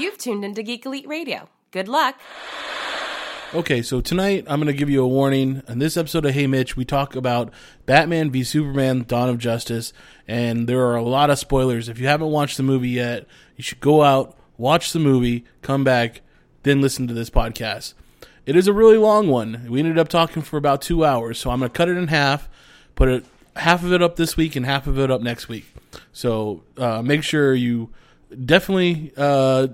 You've tuned into Geek Elite Radio. Good luck. Okay, so tonight I'm going to give you a warning. In this episode of Hey Mitch, we talk about Batman v Superman Dawn of Justice, and there are a lot of spoilers. If you haven't watched the movie yet, you should go out, watch the movie, come back, then listen to this podcast. It is a really long one. We ended up talking for about two hours, so I'm going to cut it in half, put it half of it up this week and half of it up next week. So uh, make sure you definitely uh,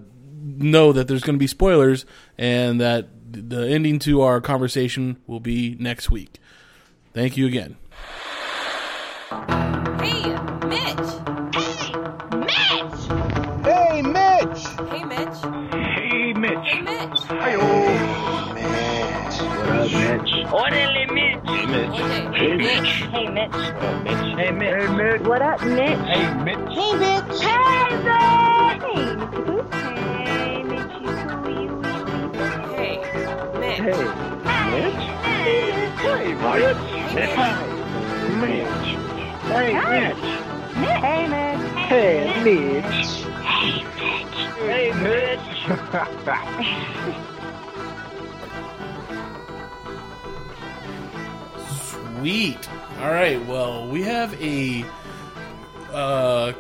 know that there's going to be spoilers and that the ending to our conversation will be next week. Thank you again. Hey, Mitch. Hey, Mitch! Hey, Mitch. Hey, Mitch. Hey, Mitch. Orderly Mitch. Hey, Mitch. Hey, Mitch. Hey, Mitch. Hey, Mitch. Hey, Mitch. What up, Mitch? Hey, Mitch. Hey, Mitch. Hey, Mitch. Hey, Mitch. Boop. Hey, Mitch. Mitch. Hey, Mitch. Mitch. Hey, Mitch. Hey, Mitch. Hey, Mitch. Hey, Mitch. Sweet. All right. Well, we have a uh,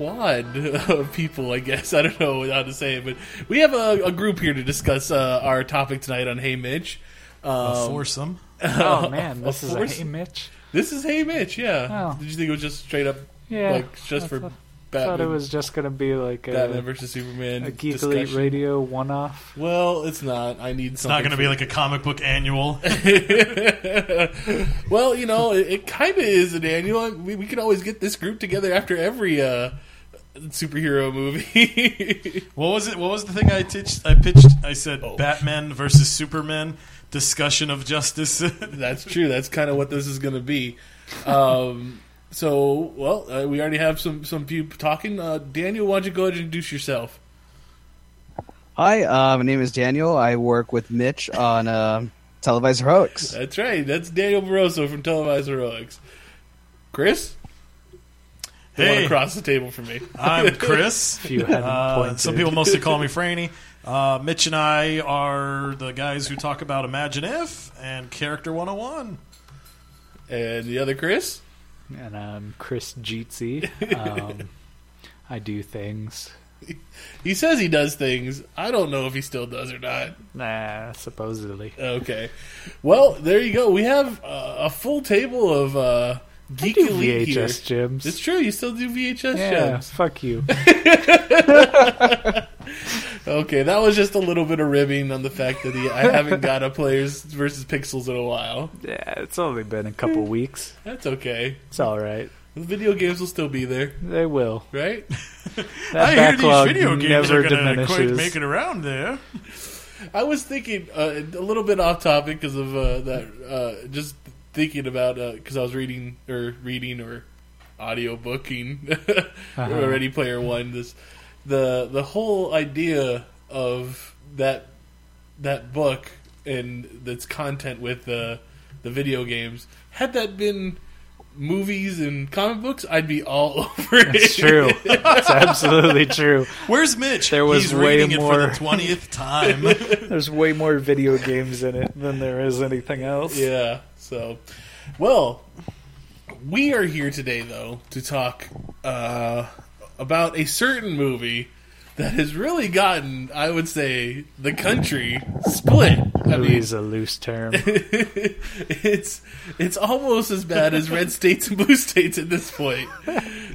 quad of people. I guess I don't know how to say it, but we have a, a group here to discuss uh, our topic tonight on Hey Mitch. Um, foursome. Oh man, this is a hey Mitch. This is Hey Mitch. Yeah. Oh. Did you think it was just straight up Yeah, like just I for thought, Batman? thought it was just gonna be like Batman a, versus Superman. a Geek Elite discussion? Radio one-off. Well, it's not. I need It's not going to be like a comic book annual. well, you know, it, it kind of is an annual. We, we can always get this group together after every uh, superhero movie. what was it? What was the thing I pitched? I pitched. I said Oh. Batman versus Superman discussion of justice. That's true. That's kind of what this is going to be. Um, so, well, uh, we already have some some people talking. Uh, Daniel, why don't you go ahead and introduce yourself? Hi, uh, my name is Daniel. I work with Mitch on uh, Televised Heroics. That's right. That's Daniel Barroso from Televised Heroics. Chris, the one hey, across the table from me. I'm Chris. If you hadn't Uh, some people mostly call me Franny. Uh, Mitch and I are the guys who talk about Imagine If and Character 101. And the other Chris. and I'm Chris Jeetsy. Um, I do things. He says he does things. I don't know if he still does or not. Nah, supposedly. Okay. Well, there you go. We have uh, a full table of uh, Geek do Elite here. VHS gems. It's true. You still do VHS yeah, gems. fuck you. Okay, that was just a little bit of ribbing on the fact that he, I haven't got a Players versus Pixels in a while. yeah, it's only been a couple weeks. That's okay. It's all right. The video games will still be there, They will. right? I hear these video games never are going to quite make it around there. I was thinking uh, a little bit off topic because of uh, that. Uh, just thinking about because I was reading or reading or audio booking Uh-huh. Ready Player One. This the the whole idea of that that book and its content with the the video games. Had that been movies and comic books, I'd be all over it. It's true. It's absolutely true. Where's Mitch? There was He's way reading more- it for the 20th time. There's way more video games in it than there is anything else. Yeah. So, well, we are here today though to talk uh, about a certain movie that has really gotten, I would say, the country split. I mean, Movie's a loose term. it's it's almost as bad as red states and blue states at this point.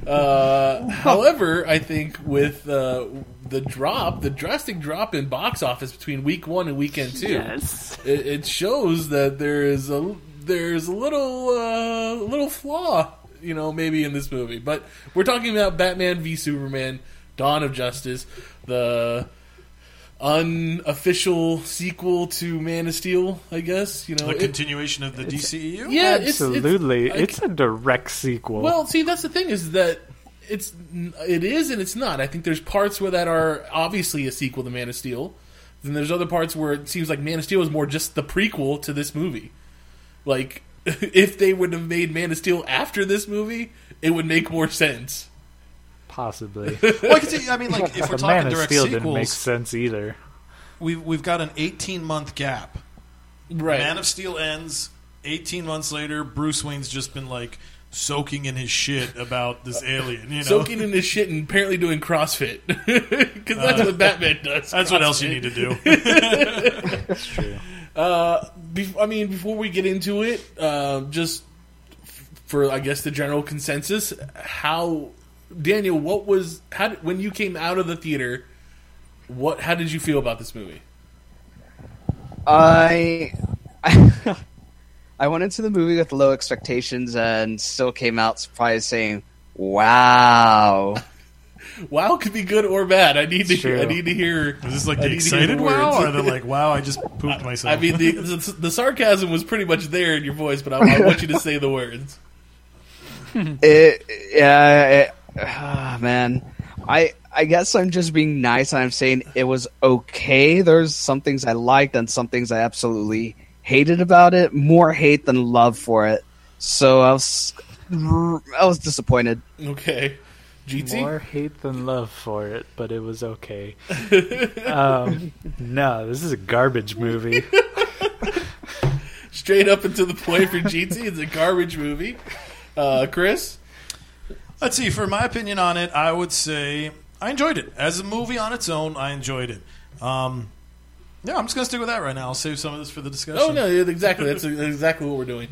Uh, however, I think with uh, the drop, the drastic drop in box office between week one and weekend two, yes. it, it shows that there is a there's a little uh, little flaw, you know, maybe in this movie. But we're talking about Batman v Superman: Dawn of Justice, the unofficial sequel to Man of Steel, I guess. You know, the it- continuation of the DCEU? yeah, it's- it's- Absolutely. I- It's, a direct sequel. well, see, that's the thing is that it's it is and it's not. I think there's parts where that are obviously a sequel to Man of Steel. Then there's other parts where it seems like Man of Steel is more just the prequel to this movie. Like if they would have made Man of Steel after this movie, it would make more sense. Possibly. Well, I, could see, I mean, like if we're the talking Man of direct Steel didn't make sense either. we've we've got an 18 month gap. Right. Man of Steel ends. 18 months later, Bruce Wayne's just been like soaking in his shit about this alien. You know, Soaking in his shit and apparently doing CrossFit. Because that's what Batman does. that's what else you need to do. That's true. Uh, bef- I mean, before we get into it, uh, just f- for I guess the general consensus, how Daniel, what was how did, when you came out of the theater? What how did you feel about this movie? I, I went into the movie with low expectations and still came out surprised, saying, "Wow." Wow, could be good or bad. I need to It's hear. I need to hear. Is this like the need to hear excited the wow, words. or the like wow? I just pooped myself. I mean, the, the the sarcasm was pretty much there in your voice, but I, I want you to say the words. It, yeah, it, ah, man. I I guess I'm just being nice. and I'm saying it was okay. There's some things I liked and some things I absolutely hated about it. More hate than love for it. So I was I was disappointed. Okay, GT. More hate than love for it, but it was okay. um, no, this is a garbage movie. Straight up and to the point for GT. It's a garbage movie. Uh, Chris. Let's see. For my opinion on it, I would say I enjoyed it as a movie on its own. I enjoyed it. Um, yeah, I'm just gonna stick with that right now. I'll save some of this for the discussion. Oh no, exactly. That's exactly what we're doing.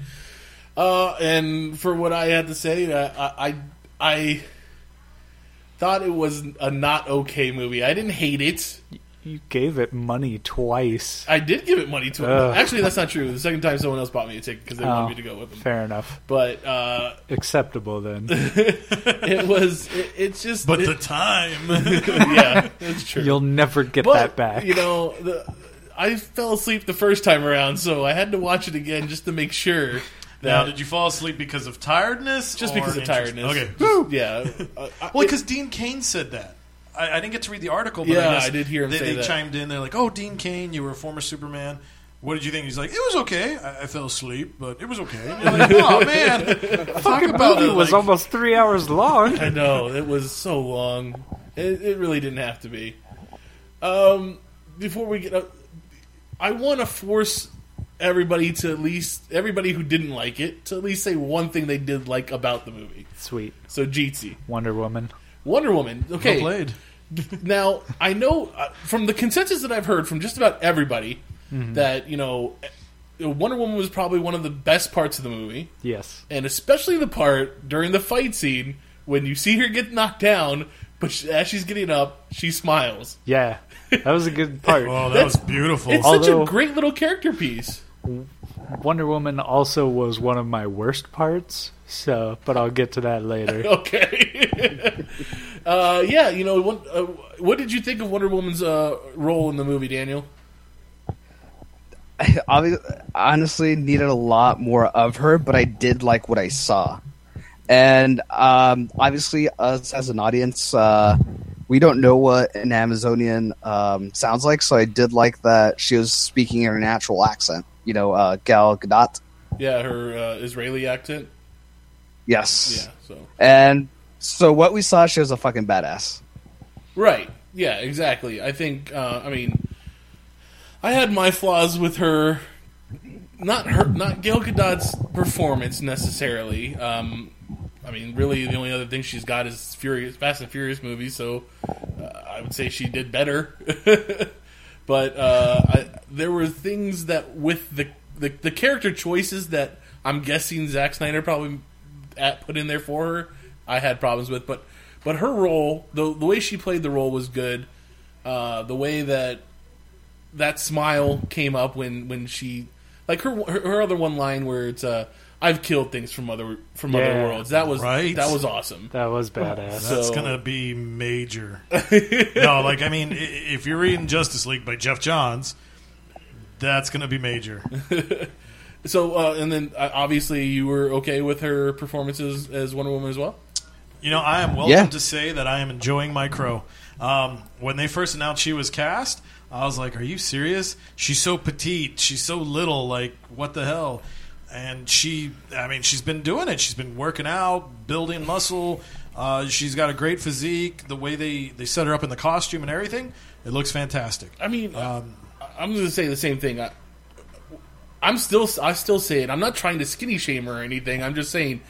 Uh, and for what I had to say, uh, I, I I thought it was a not okay movie. I didn't hate it. You gave it money twice. I did give it money to him. Ugh. Actually, that's not true. The second time, someone else bought me a ticket because they Oh, wanted me to go with them. Fair enough. But uh, Acceptable then. it was. It, it's just. But it- the time. yeah, that's true. You'll never get but, that back. You know, the, I fell asleep the first time around, so I had to watch it again just to make sure. That, now, did you fall asleep because of tiredness? just or because of interest? tiredness. Okay. Just- yeah. Uh, I- Well, because Dean Cain said that. I, I didn't get to read the article, but Yeah, I, I did hear him they, say they that. chimed in. They're like, "Oh, Dean Cain, you were a former Superman. What did you think?" He's like, "It was okay. I, I fell asleep, but it was okay." You're like, "Oh man, talk about movie it." was like- almost three hours long. I know it was so long. It, it really didn't have to be. Um, before we get up, I want to force everybody to at least everybody who didn't like it to at least say one thing they did like about the movie. Sweet. So Jeetsy, Wonder Woman. Wonder Woman. Well Okay, played. now I know uh, from the consensus that I've heard from just about everybody that you know Wonder Woman was probably one of the best parts of the movie. Yes. and especially the part during the fight scene when you see her get knocked down, but she, as she's getting up, she smiles. Yeah. That was a good part. Oh, that was beautiful. It's such a great little character piece. Wonder Woman also was one of my worst parts. So, but I'll get to that later. Okay. uh, yeah, you know what? Uh, what did you think of Wonder Woman's uh, role in the movie, Daniel? I honestly needed a lot more of her, but I did like what I saw. And um, obviously, us as an audience, uh, we don't know what an Amazonian um, sounds like, so I did like that she was speaking in her natural accent. You know, uh, Gal Gadot. Yeah, her uh, Israeli accent. Yes. Yeah, so And so what we saw, she was a fucking badass. Right. Yeah, exactly. I think uh, I mean I had my flaws with her not her not Gail Gadot's performance necessarily. Um, I mean, really the only other thing she's got is Furious Fast and Furious movies, so uh, I would say she did better. but uh, I, there were things that with the, the the character choices that I'm guessing Zack Snyder probably at, put in there for her, I had problems with. But but her role, the the way she played the role was good. Uh, the way that that smile came up when when she like her her, her other one line where it's uh I've killed things from other from other worlds. That was Right. that was awesome. That was badass. That's So- gonna be major. no, like I mean, if you're reading Justice League by Geoff Johns, that's gonna be major. So uh, and then uh, obviously you were okay with her performances as Wonder Woman as well. You know, I am welcome Yeah. to say that I am enjoying my crow. Um, when they first announced she was cast, I was like, "Are you serious? She's so petite. She's so little. Like, what the hell?" And she, I mean, she's been doing it. She's been working out, building muscle. Uh, she's got a great physique. The way they, they set her up in the costume and everything, it looks fantastic. I mean, Um, I'm going to say the same thing. I, I'm still, I still say it. I'm not trying to skinny shame her or anything. I'm just saying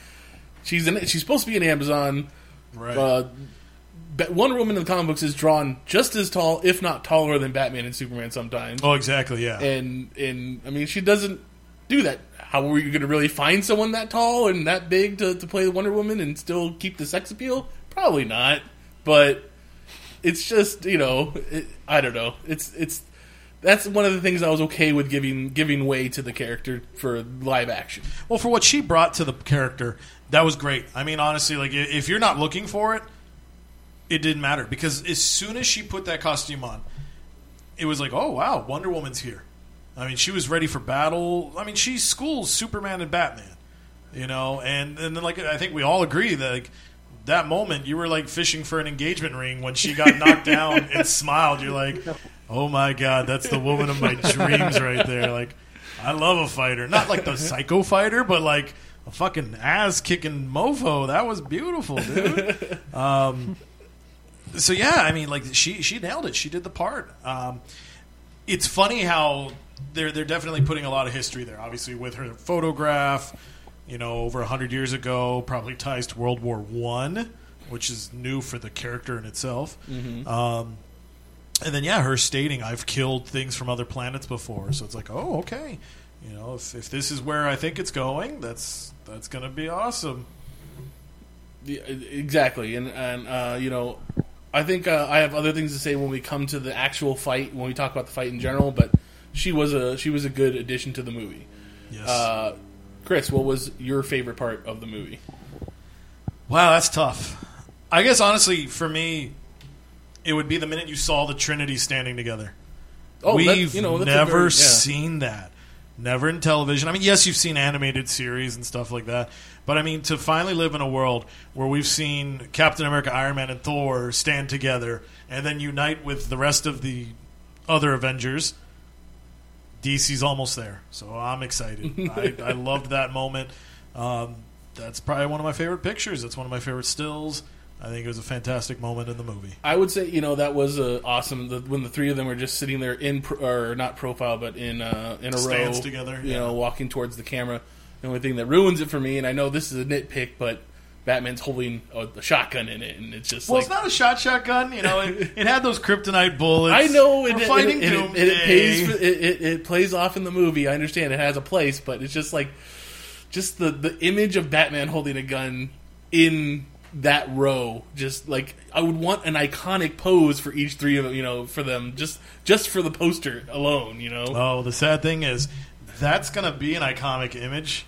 she's an, she's supposed to be an Amazon. Right. Uh, Wonder Woman in the comic books is drawn just as tall, if not taller, than Batman and Superman sometimes. oh, exactly. Yeah. And and I mean, she doesn't do that. How are you going to really find someone that tall and that big to, to play Wonder Woman and still keep the sex appeal? Probably not. But it's just you know, it, I don't know. It's it's that's one of the things I was okay with giving giving way to the character for live action. Well, for what she brought to the character, that was great. I mean, honestly, like if you're not looking for it, it didn't matter because as soon as she put that costume on, it was like, oh wow, Wonder Woman's here. I mean, she was ready for battle. I mean, she schools Superman and Batman, you know, and and then like I think we all agree that like that moment you were like fishing for an engagement ring when she got knocked down and smiled. You're like, oh my god, that's the woman of my dreams right there. Like, I love a fighter, not like the psycho fighter, but like a fucking ass kicking mofo. That was beautiful, dude. Um, so yeah, I mean, like she she nailed it. She did the part. Um, it's funny how they're they're definitely putting a lot of history there. Obviously, with her photograph, you know, over hundred years ago, probably ties to World War One, which is new for the character in itself. Um, and then yeah, her stating, "I've killed things from other planets before," so it's like, oh, okay, you know, if, if this is where I think it's going, that's that's gonna be awesome. Yeah, exactly, and and uh, you know, I think uh, I have other things to say when we come to the actual fight when we talk about the fight in general. But she was a she was a good addition to the movie. Yes. Uh, Chris, what was your favorite part of the movie? Wow, that's tough. I guess honestly, for me, it would be the minute you saw the Trinity standing together. Oh, that- We've you know, never very- yeah. seen that. Never in television. I mean, yes, you've seen animated series and stuff like that, but I mean, to finally live in a world where we've seen Captain America, Iron Man, and Thor stand together and then unite with the rest of the other Avengers, DC's almost there. So I'm excited. I, I loved that moment. Um, that's probably one of my favorite pictures. That's one of my favorite stills. I think it was a fantastic moment in the movie. I would say you know that was uh, awesome. The, when the three of them were just sitting there in pro, or not profile, but in uh, in a Stance row together, you yeah. know, walking towards the camera. The only thing that ruins it for me, and I know this is a nitpick, but Batman's holding a, a shotgun in it, and it's just Well, like it's not a shot shotgun. You know, it, it had those kryptonite bullets. I know it, it, fighting it, it, Doomsday. it, it pays for, it, it, it plays off in the movie. I understand it has a place, but it's just like just the the image of Batman holding a gun in that row. Just like I would want an iconic pose for each three of them. You know, for them just just for the poster alone. You know, Oh, the sad thing is, that's going to be an iconic image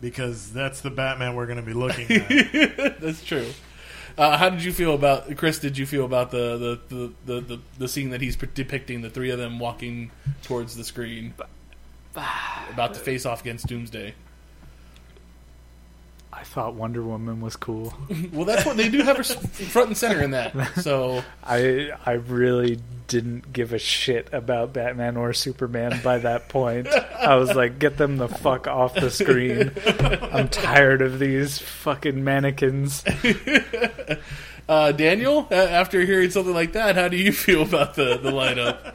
because that's the Batman we're going to be looking at. that's true. Uh, how did you feel about Chris? Did you feel about the the, the, the, the, the scene that he's depicting the three of them walking towards the screen, about to face off against Doomsday? I thought Wonder Woman was cool. Well, that's what they do have her front and center in that. So I I really didn't give a shit about Batman or Superman by that point. I was like, get them the fuck off the screen. I'm tired of these fucking mannequins. uh, Daniel, after hearing something like that, how do you feel about the the lineup?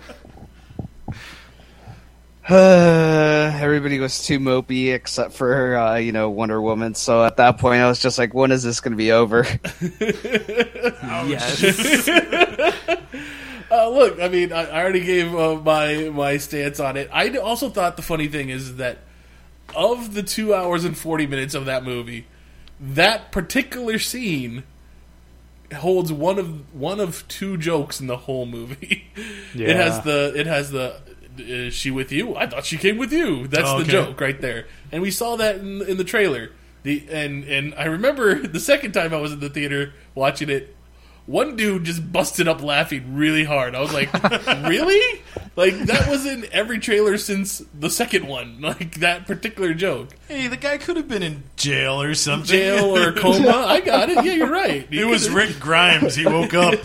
Uh, everybody was too mopey except for uh, you know Wonder Woman. So at that point, I was just like, when is this going to be over? Yes. Uh, look, I mean, I, I already gave uh, my my stance on it. I also thought the funny thing is that of the two hours and forty minutes of that movie, that particular scene holds one of one of two jokes in the whole movie. It has the it has the is she with you? I thought she came with you. That's Oh, the joke right there. And we saw that in, in the trailer. The and and I remember the second time I was in the theater watching it. One dude just busted up laughing really hard. I was like, "Really? Like that was in every trailer since the second one. Like that particular joke, hey, the guy could have been in jail or something. jail or coma. I got it. Yeah, you're right. It was Rick Grimes. He woke up.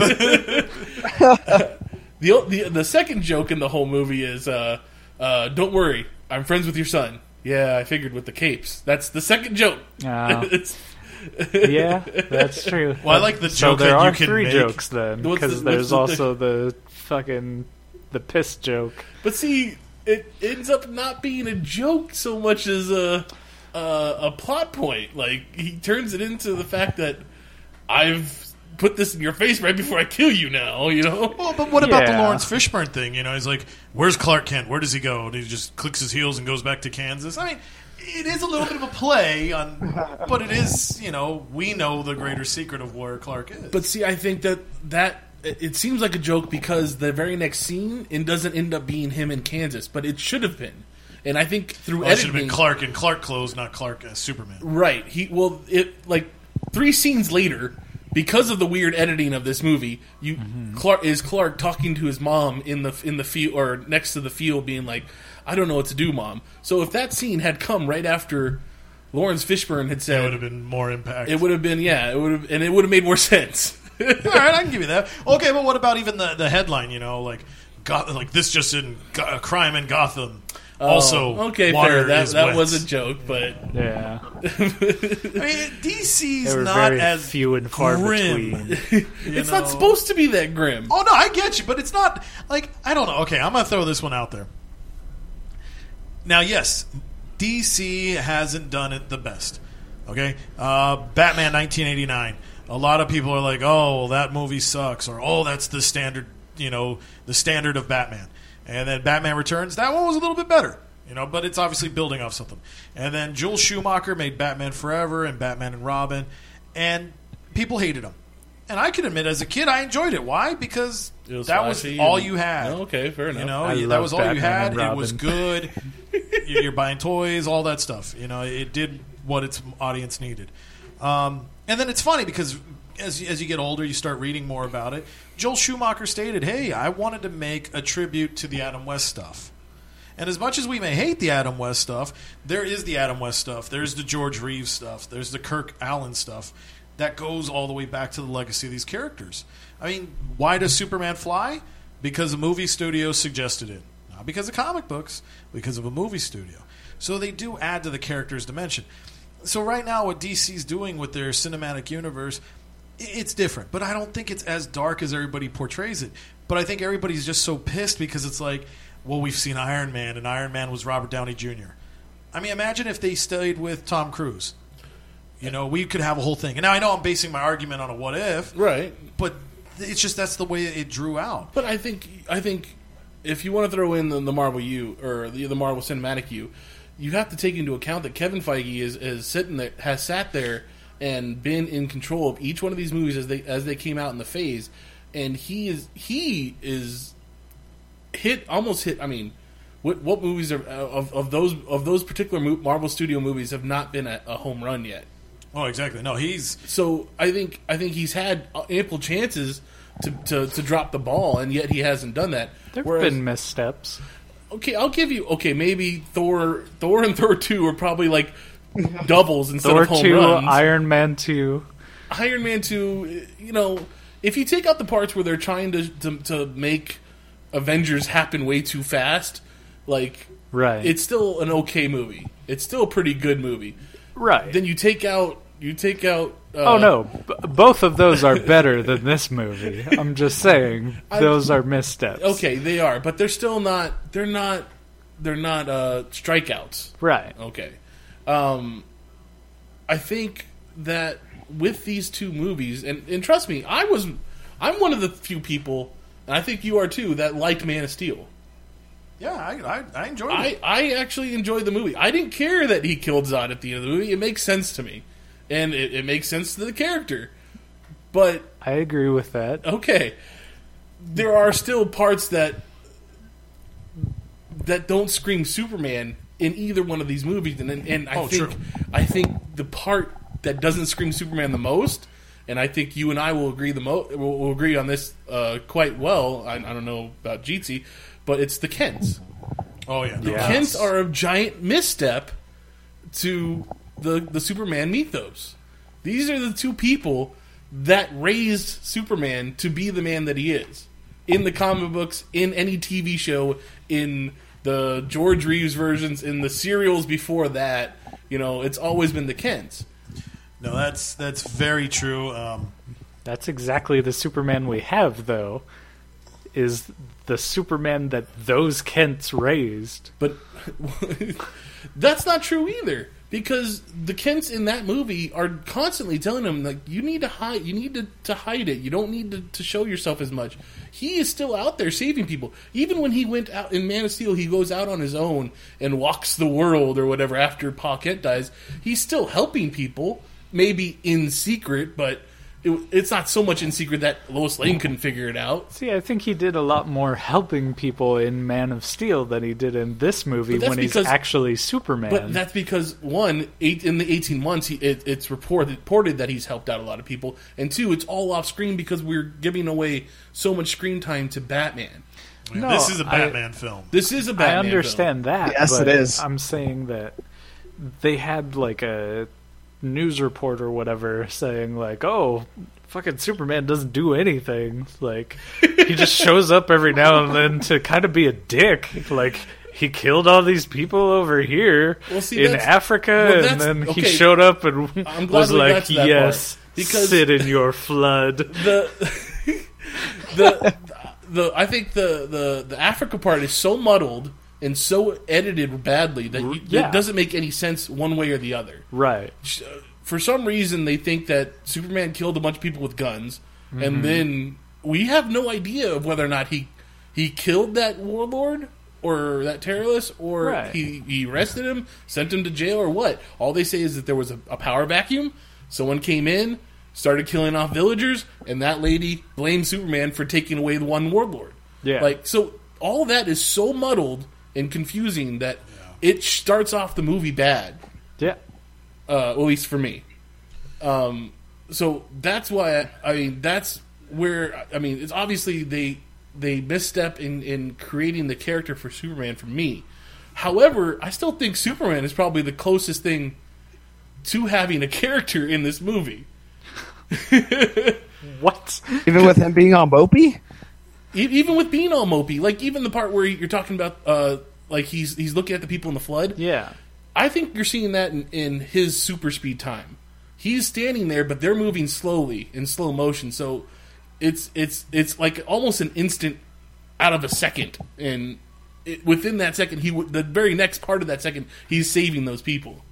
The, the the second joke in the whole movie is uh, uh, don't worry i'm friends with your son yeah i figured with the capes that's the second joke it's Yeah, that's true. Well, I like the joke. so there that are you can three make. jokes then, because the- there's the- also the fucking the piss joke. But see, it ends up not being a joke so much as a a, a plot point. Like he turns it into the fact that I've put this in your face right before I kill you. Now you know. Well, but what about the Laurence Fishburne thing? You know, he's like, "Where's Clark Kent? Where does he go?" And he just clicks his heels and goes back to Kansas. I mean, it is a little bit of a play on, but it is, you know, we know the greater secret of where Clark is. But see, I think that that it it seems like a joke because the very next scene it doesn't end up being him in Kansas, but it should have been. And I think through well, it should have editing, been Clark in Clark clothes, not Clark as Superman. Right. He well, it like three scenes later, because of the weird editing of this movie, you mm-hmm. Clark is Clark talking to his mom in the in the field or next to the field, being like, "I don't know what to do, mom." So if that scene had come right after Laurence Fishburne had said it would have been more impact. it would have been yeah, it would have, and it would have made more sense. All right, I can give you that. Okay, but what about even the the headline? You know, like, Goth- like this just in Go- crime in Gotham. Also, Oh, okay, water fair. That is that wet. was a joke, but Yeah, I mean, DC's not as few and far grim. between. it's know. not supposed to be that grim. Oh no, I get you, but it's not like I don't know. Okay, I'm gonna throw this one out there. Now, yes, DC hasn't done it the best. Okay, uh, Batman 1989. A lot of people are like, "Oh, well, that movie sucks," or "Oh, that's the standard," you know, the standard of Batman. And then Batman Returns. That one was a little bit better, you know, but it's obviously building off something. And then Joel Schumacher made Batman Forever and Batman and Robin, and people hated him. And I can admit, as a kid, I enjoyed it. Why? Because was that was all and- you had. Okay, fair enough. You know, I that love was all you had. It was good. You- You're buying toys, all that stuff. You know, it did what its audience needed. Um, and then it's funny because as as you get older, you start reading more about it. Joel Schumacher stated, "Hey, I wanted to make a tribute to the Adam West stuff." And as much as we may hate the Adam West stuff, there is the Adam West stuff. There's the George Reeves stuff. There's the Kirk Alyn stuff that goes all the way back to the legacy of these characters. I mean, why does Superman fly? Because a movie studio suggested it. Not because of comic books, because of a movie studio. So they do add to the character's dimension. So right now, what DC's doing with their cinematic universe, it's different. But I don't think it's as dark as everybody portrays it. But I think everybody's just so pissed because it's like, well, we've seen Iron Man, and Iron Man was Robert Downey Jr. I mean, imagine if they stayed with Tom Cruise. You know, we could have a whole thing. And now I know I'm basing my argument on a what if, right. but it's just that's the way it drew out. But I think I think if you want to throw in the, the Marvel U or the, the Marvel Cinematic U, you have to take into account that Kevin Feige is, is sitting there has sat there and been in control of each one of these movies as they as they came out in the phase, and he is he is hit almost hit. I mean. What, what movies are of, of those of those particular Marvel Studio movies have not been a, a home run yet? Oh, exactly. No, he's So I think I think he's had ample chances to, to, to drop the ball, and yet he hasn't done that. There've Whereas- been missteps. okay, I'll give you okay. Maybe Thor, Thor, and Thor two are probably like doubles instead Thor of home two, runs. Iron Man two. Iron Man two, you know, if you take out the parts where they're trying to to, to make Avengers happen way too fast, like Right. it's still an okay movie. It's still a pretty good movie. right. Then you take out you take out. Uh, oh no, B- both of those are better than this movie. I'm just saying those are missteps. Okay, they are, but they're still not. They're not. They're not uh, strikeouts. Right. Okay, um, I think that with these two movies, and, and trust me, I was, I'm one of the few people, and I think you are too, that liked Man of Steel. yeah. I I, I enjoyed I, it. I actually enjoyed the movie. I didn't care that he killed Zod at the end of the movie. It makes sense to me, and it, it makes sense to the character. But I agree with that. okay, there are still parts that that don't scream Superman in either one of these movies, and and I Oh, think true. I think the part that doesn't scream Superman the most, and I think you and I will agree the mo will, will agree on this uh, quite well. I, I don't know about Jeetsy, but it's the Kents. oh yeah. Yeah. Kents are a giant misstep to the the Superman mythos. These are the two people that raised Superman to be the man that he is in the comic books, in any TV show, in the George Reeves versions, in the serials before that. You know, it's always been the Kents. No, that's that's very true. Um, That's exactly the Superman we have, though. Is the Superman that those Kents raised? But that's not true either. Because the Kents in that movie are constantly telling him like you need to hide you need to, to hide it. You don't need to, to show yourself as much. He is still out there saving people. Even when he went out in Man of Steel, he goes out on his own and walks the world or whatever after Pa Kent dies. He's still helping people, maybe in secret, but it, it's not so much in secret that Lois Lane couldn't figure it out. See, I think he did a lot more helping people in Man of Steel than he did in this movie But that's when he's because- actually Superman. But that's because one, eight in the eighteen months, he, it, it's reported, reported that he's helped out a lot of people, and two, it's all off screen because we're giving away so much screen time to Batman. No, this is a Batman film. This is a I Batman. I understand that. Yes, but it is. I'm saying that they had like a news report or whatever saying like, "Oh, fucking Superman doesn't do anything. Like he just shows up every now and then to kind of be a dick. Like he killed all these people over here Well, see, in Africa, well, and then he showed up and was like, "Yes, part, because- sit in your flood." the the the I think the the the Africa part is so muddled and so edited badly that you, Yeah. it doesn't make any sense one way or the other. Right. For some reason, they think that Superman killed a bunch of people with guns, Mm-hmm. and then we have no idea of whether or not he he killed that warlord or that terrorist, or Right. he, he arrested him, sent him to jail, or what. All they say is that there was a, a power vacuum. Someone came in, started killing off villagers, and that lady blamed Superman for taking away the one warlord. Yeah. Like so, all that is so muddled and confusing that it starts off the movie bad Yeah. uh, at least for me. Um, so that's why I, I mean that's where I mean it's obviously they they misstep in in creating the character for Superman for me. However, I still think Superman is probably the closest thing to having a character in this movie. What? Even with him being on Mopey? Even with being all mopey, like even the part where you're talking about, uh, like he's he's looking at the people in the flood. Yeah. I think you're seeing that in, in his super speed time. He's standing there, but they're moving slowly in slow motion. So it's it's it's like almost an instant out of a second, and it, within that second, he w- the very next part of that second, he's saving those people.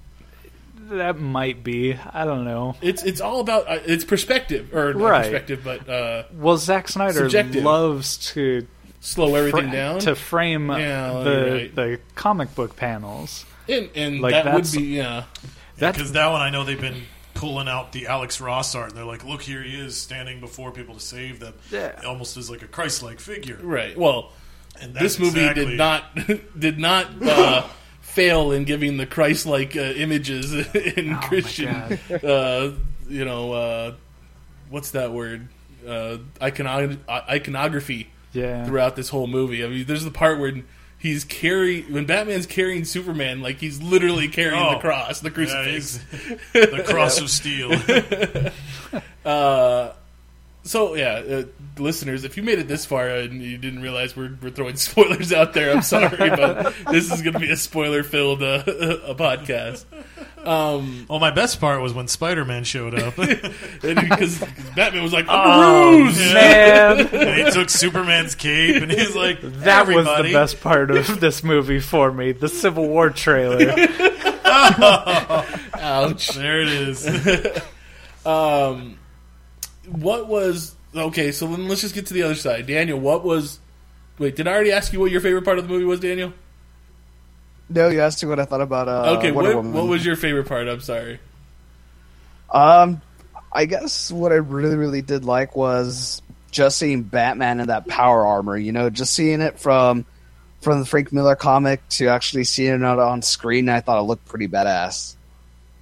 That might be. I don't know. It's it's all about uh, it's perspective or not Right. perspective, but uh, Well, Zack Snyder Subjective. loves to slow everything fra- down. to frame Yeah, the right. the comic book panels. and and like, that would that's- be yeah. That's Because that one, I know they've been pulling out the Alex Ross art, and they're like, "Look, here he is standing before people to save them, Yeah. almost as like a Christ-like figure." Right. Well, And this movie exactly- did not did not uh, fail in giving the Christ-like uh, images in Christian, uh, you know, uh, what's that word? Uh, iconog- uh, iconography yeah. throughout this whole movie. I mean, there's the part where he's carry when Batman's carrying Superman, like he's literally carrying the Oh. cross, the crucifix. he's- the cross of steel. So yeah, uh, listeners, if you made it this far and you didn't realize we're, we're throwing spoilers out there, I'm sorry, but this is going to be a spoiler-filled uh, a podcast. well, my best part was when Spider-Man showed up, and And because Batman was like, "I'm a ruse!" Man, and he took Superman's cape, and he's like, that was the best part of this movie for me. The Civil War trailer. Ouch. There it is. What was okay? So then let's just get to the other side. Daniel, what was? Wait, did I already ask you what your favorite part of the movie was, Daniel? No, you asked me what I thought about uh, Okay, what, what was your favorite part? I'm sorry. Um, I guess what I really, really did like was just seeing Batman in that power armor. You know, just seeing it from from the Frank Miller comic to actually seeing it on screen. I thought it looked pretty badass.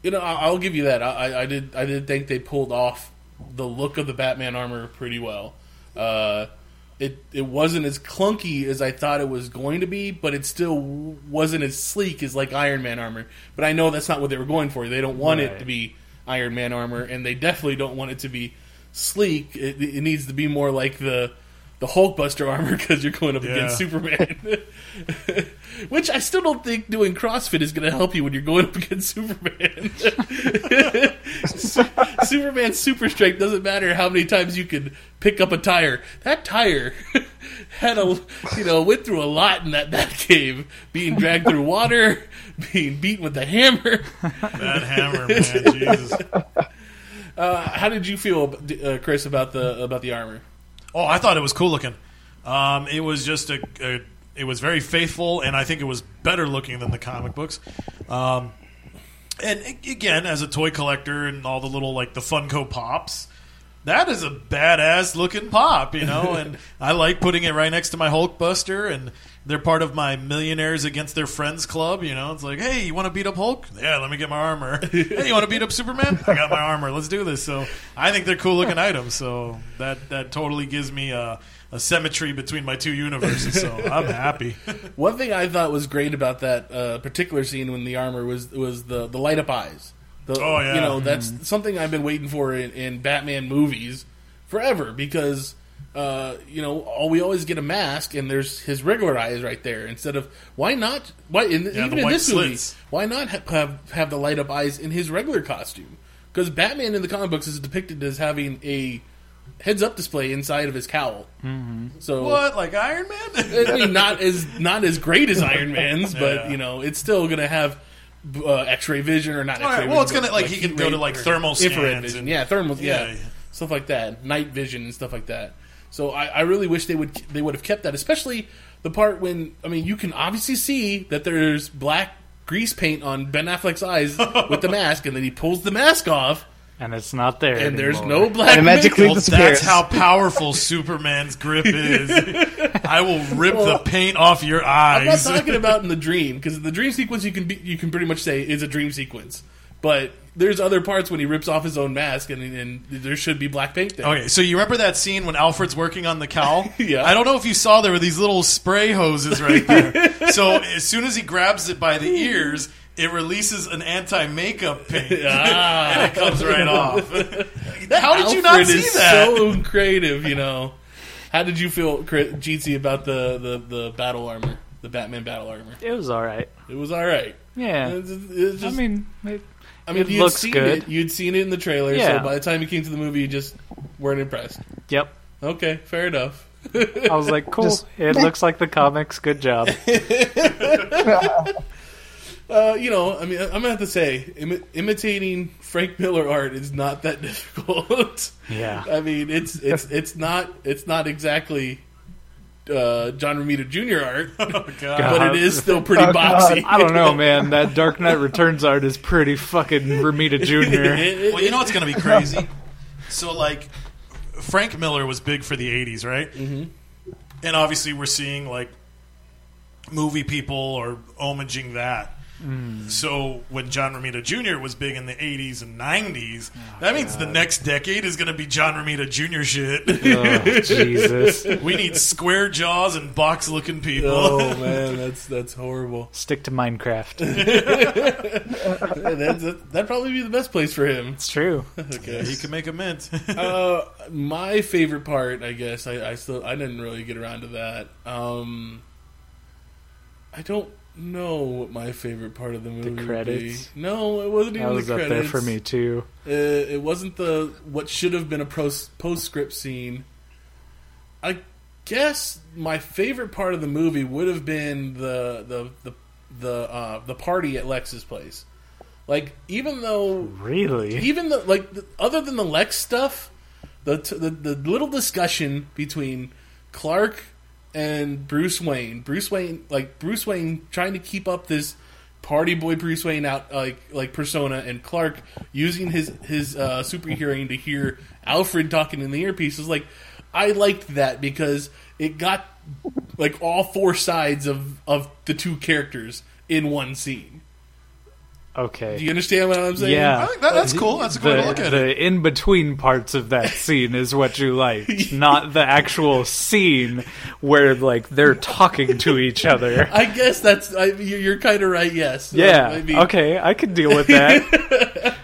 You know, I'll give you that. I, I- I did. I did think they pulled off the look of the Batman armor pretty well. Uh, it it wasn't as clunky as I thought it was going to be, but it still wasn't as sleek as like Iron Man armor. But I know that's not what they were going for. They don't want it to be Iron Man armor, and they definitely don't want it to be sleek. It, it needs to be more like the the Hulkbuster armor because you're going up against Superman. Which I still don't think doing CrossFit is going to help you when you're going up against Superman. Superman's super strength doesn't matter how many times you can pick up a tire. That tire had a you know went through a lot in that that cave, being dragged through water, being beaten with a hammer. That hammer, man, Jesus. Uh, how did you feel, uh, Chris, about the about the armor? Oh, I thought it was cool looking. Um, it was just a, a, it was very faithful, and I think it was better looking than the comic books. Um, and again, as a toy collector and all the little like the Funko Pops, that is a badass looking pop, you know. and I like putting it right next to my Hulkbuster, and they're part of my Millionaires Against Their Friends club. You know, it's like, hey, you want to beat up Hulk? Yeah, let me get my armor. hey, you want to beat up Superman? I got my armor. Let's do this. So I think they're cool looking items. So that that totally gives me a, a symmetry between my two universes. So I'm happy. One thing I thought was great about that uh, particular scene when the armor was was the the light up eyes. The, Oh, yeah. you know that's something I've been waiting for in, in Batman movies forever because uh, you know all we always get a mask and there's his regular eyes right there instead of why not why in, the even in this movie why not ha- have have the light up eyes in his regular costume because Batman in the comic books is depicted as having a heads up display inside of his cowl. Mm-hmm. So what, like Iron Man? I mean, not as not as great as Iron Man's, but Yeah. you know, it's still gonna have uh, X-ray vision or not All right, well, it's gonna- but, like, he can go to, like, thermal infrared vision, and- yeah, thermal, yeah, Yeah, yeah. stuff like that, night vision and stuff like that. So I, I really wish they would they would have kept that, especially the part when I mean, you can obviously see that there's black grease paint on Ben Affleck's eyes with the mask, and then he pulls the mask off, and it's not there. and there's no black. And magically makeup. Well, disappears. that's how powerful Superman's grip is. I will rip the paint off your eyes. I'm not talking about in the dream because the dream sequence you can be, you can pretty much say is a dream sequence, but there's other parts when he rips off his own mask and, and there should be black paint there. Okay, so you remember that scene when Alfred's working on the cowl? Yeah. I don't know if you saw there were these little spray hoses right there. so as soon as he grabs it by the ears, it releases an anti-makeup paint, Ah. and it comes right off. How did you not Alfred see is that? So creative, you know. How did you feel, Chris- GT, about the, the, the battle armor, the Batman battle armor? It was all right. It was all right. Yeah. It's, it's I just, mean, it, I mean, it you'd looks seen good. it. You'd seen it in the trailer, Yeah. so by the time you came to the movie, you just weren't impressed. yep. Okay, fair enough. I was like, cool. Just- it looks like the comics. Good job. Uh, you know, I mean, I'm gonna have to say, imi- imitating Frank Miller art is not that difficult. Yeah. I mean, it's it's it's not it's not exactly uh, John Romita Jr. art, but it is still pretty Oh, God. boxy. I don't know, man. That Dark Knight Returns art is pretty fucking Romita Jr. Well, you know what's going to be crazy? So, like, Frank Miller was big for the 80s, right? Mm-hmm. And obviously, we're seeing, like, movie people are homaging that. So, when John Romita Jr. was big in the 80s and 90s, that means the next decade is going to be John Romita Jr. shit. Oh, Jesus. we need square jaws and box looking people. Oh man, that's that's horrible. Stick to Minecraft. That's, that'd probably be the best place for him. It's true. Okay. he can make a mint. Uh, my favorite part, I guess, I, I still I didn't really get around to that. Um, I don't know what my favorite part of the movie. would credits? be. No, it wasn't even That was the up there for me, too. Uh, it wasn't the what should have been a post postscript scene. I guess my favorite part of the movie would have been the the the the uh, the party at Lex's place. Like even though Really? even the like the, other than the Lex stuff, the, t- the the little discussion between Clark and Bruce Wayne, Bruce Wayne like Bruce Wayne trying to keep up this party boy Bruce Wayne out like like persona, and Clark using his his uh, super hearing to hear Alfred talking in the earpiece was like I liked that because it got like all four sides of of the two characters in one scene. Okay. Do you understand what I'm saying? Yeah. That, that's uh, cool. That's a good way to look at the it. in between parts of that scene is what you like, not the actual scene where like they're talking to each other. I guess that's I, you- you're kind of right. Yes. Yeah. I, mean, okay, I can deal with that.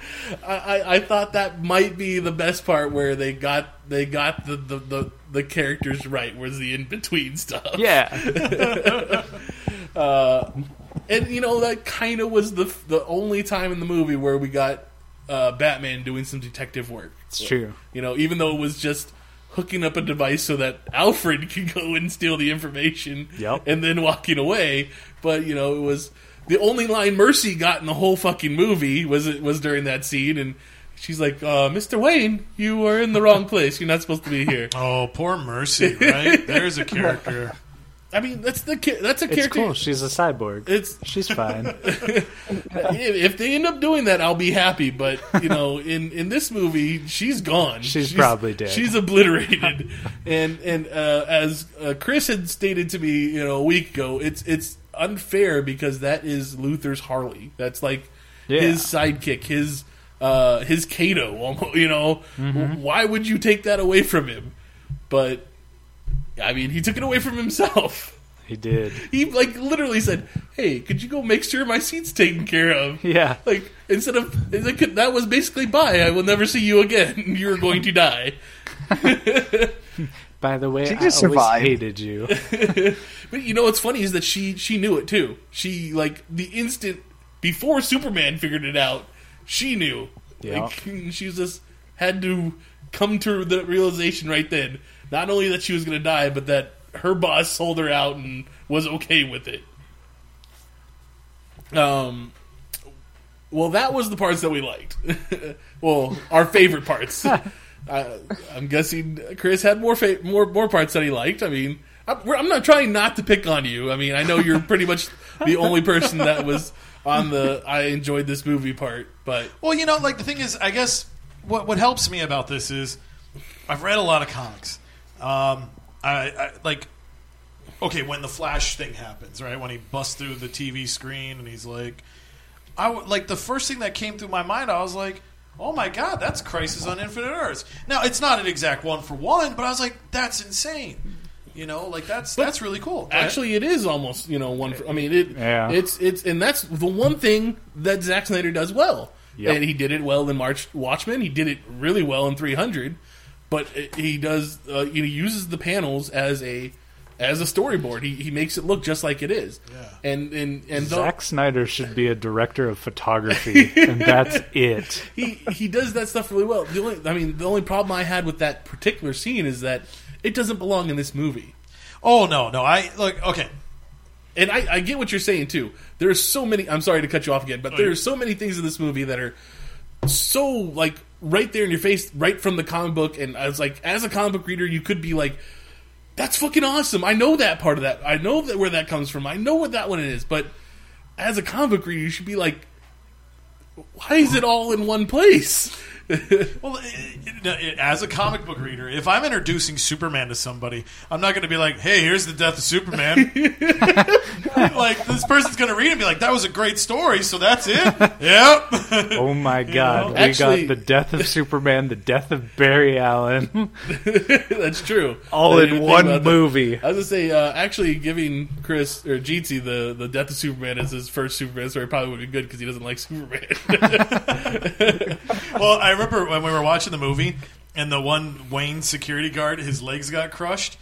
I, I, I thought that might be the best part where they got they got the the, the, the characters right. Was the in between stuff. yeah. Uh, And you know that kind of was the the only time in the movie where we got uh, Batman doing some detective work. It's true. You know, even though it was just hooking up a device so that Alfred could go and steal the information Yep. and then walking away. But, you know, it was the only line Mercy got in the whole fucking movie was it was during that scene and she's like, uh, Mr. Wayne, you are in the wrong place. You're not supposed to be here. Oh, poor Mercy, right? There's a character. I mean, that's the that's a It's character. cool. She's a cyborg. It's She's fine. if they end up doing that, I'll be happy. But you know, in in this movie, she's gone. She's probably dead. She's obliterated. and and uh, as uh, Chris had stated to me, you know, a week ago, it's it's unfair because that is Luthor's Harley. That's like Yeah. his sidekick, his uh, his Kato. You know, Mm-hmm. why would you take that away from him? But I mean, he took it away from himself. He did. He like literally said, "Hey, could you go make sure my seat's taken care of?" Yeah. Like instead of like, that was basically bye. I will never see you again. You're going to die. By the way, She I just always survived. hated you. But you know what's funny is that she she knew it too. She like the instant before Superman figured it out, she knew. Yeah. Like, she just had to come to the realization right then. Not only that she was going to die, but that her boss sold her out and was okay with it. Um. Well, that was the parts that we liked. well, our favorite parts. uh, I'm guessing Chris had more fa- more more parts that he liked. I mean, I'm, we're- I'm not trying not to pick on you. I mean, I know you're pretty much the only person that was on the I enjoyed this movie part, but Well, you know, like the thing is, I guess what what helps me about this is I've read a lot of comics. Um, I, I like okay when the Flash thing happens, right? When he busts through the TV screen and he's like, I w- like the first thing that came through my mind. I was like. Oh my God, that's Crisis on Infinite Earths. Now it's not an exact one for one, but I was like, that's insane. You know, like that's that's really cool. Actually, it is almost you know one. For, I mean, it Yeah. it's it's and that's the one thing that Zack Snyder does well. Yep. And he did it well in March Watchmen. He did it really well in 300, but he does uh, he uses the panels as a as a storyboard. He he makes it look just like it is. Yeah. And and and though- Zack Snyder should be a director of photography, and that's it. he he does that stuff really well. The only I mean the only problem I had with that particular scene is that it doesn't belong in this movie. oh no, no, I look okay. And I, I get what you're saying too. There's so many. I'm sorry to cut you off again, but there's so many things in this movie that are so like right there in your face, right from the comic book. And I was like, as a comic book reader, you could be like, "That's fucking awesome." I know that part of that. I know that where that comes from. I know what that one is. But as a comic book reader, you should be like, "Why is it all in one place?" Well, it- it- as a comic book reader, if I'm introducing Superman to somebody, I'm not going to be like, "Hey, here's the death of Superman." like this person's going to read it and be like, "That was a great story, so that's it." yep. Oh my god, we Actually- got the death of Superman, the death of Barry Allen, That's true. all in one about that. movie. I was gonna say, uh, actually, giving Chris or Jeetsy the the death of Superman as his first Superman story probably would be good because he doesn't like Superman. well, I remember when we were watching the movie and the one Wayne security guard, his legs got crushed.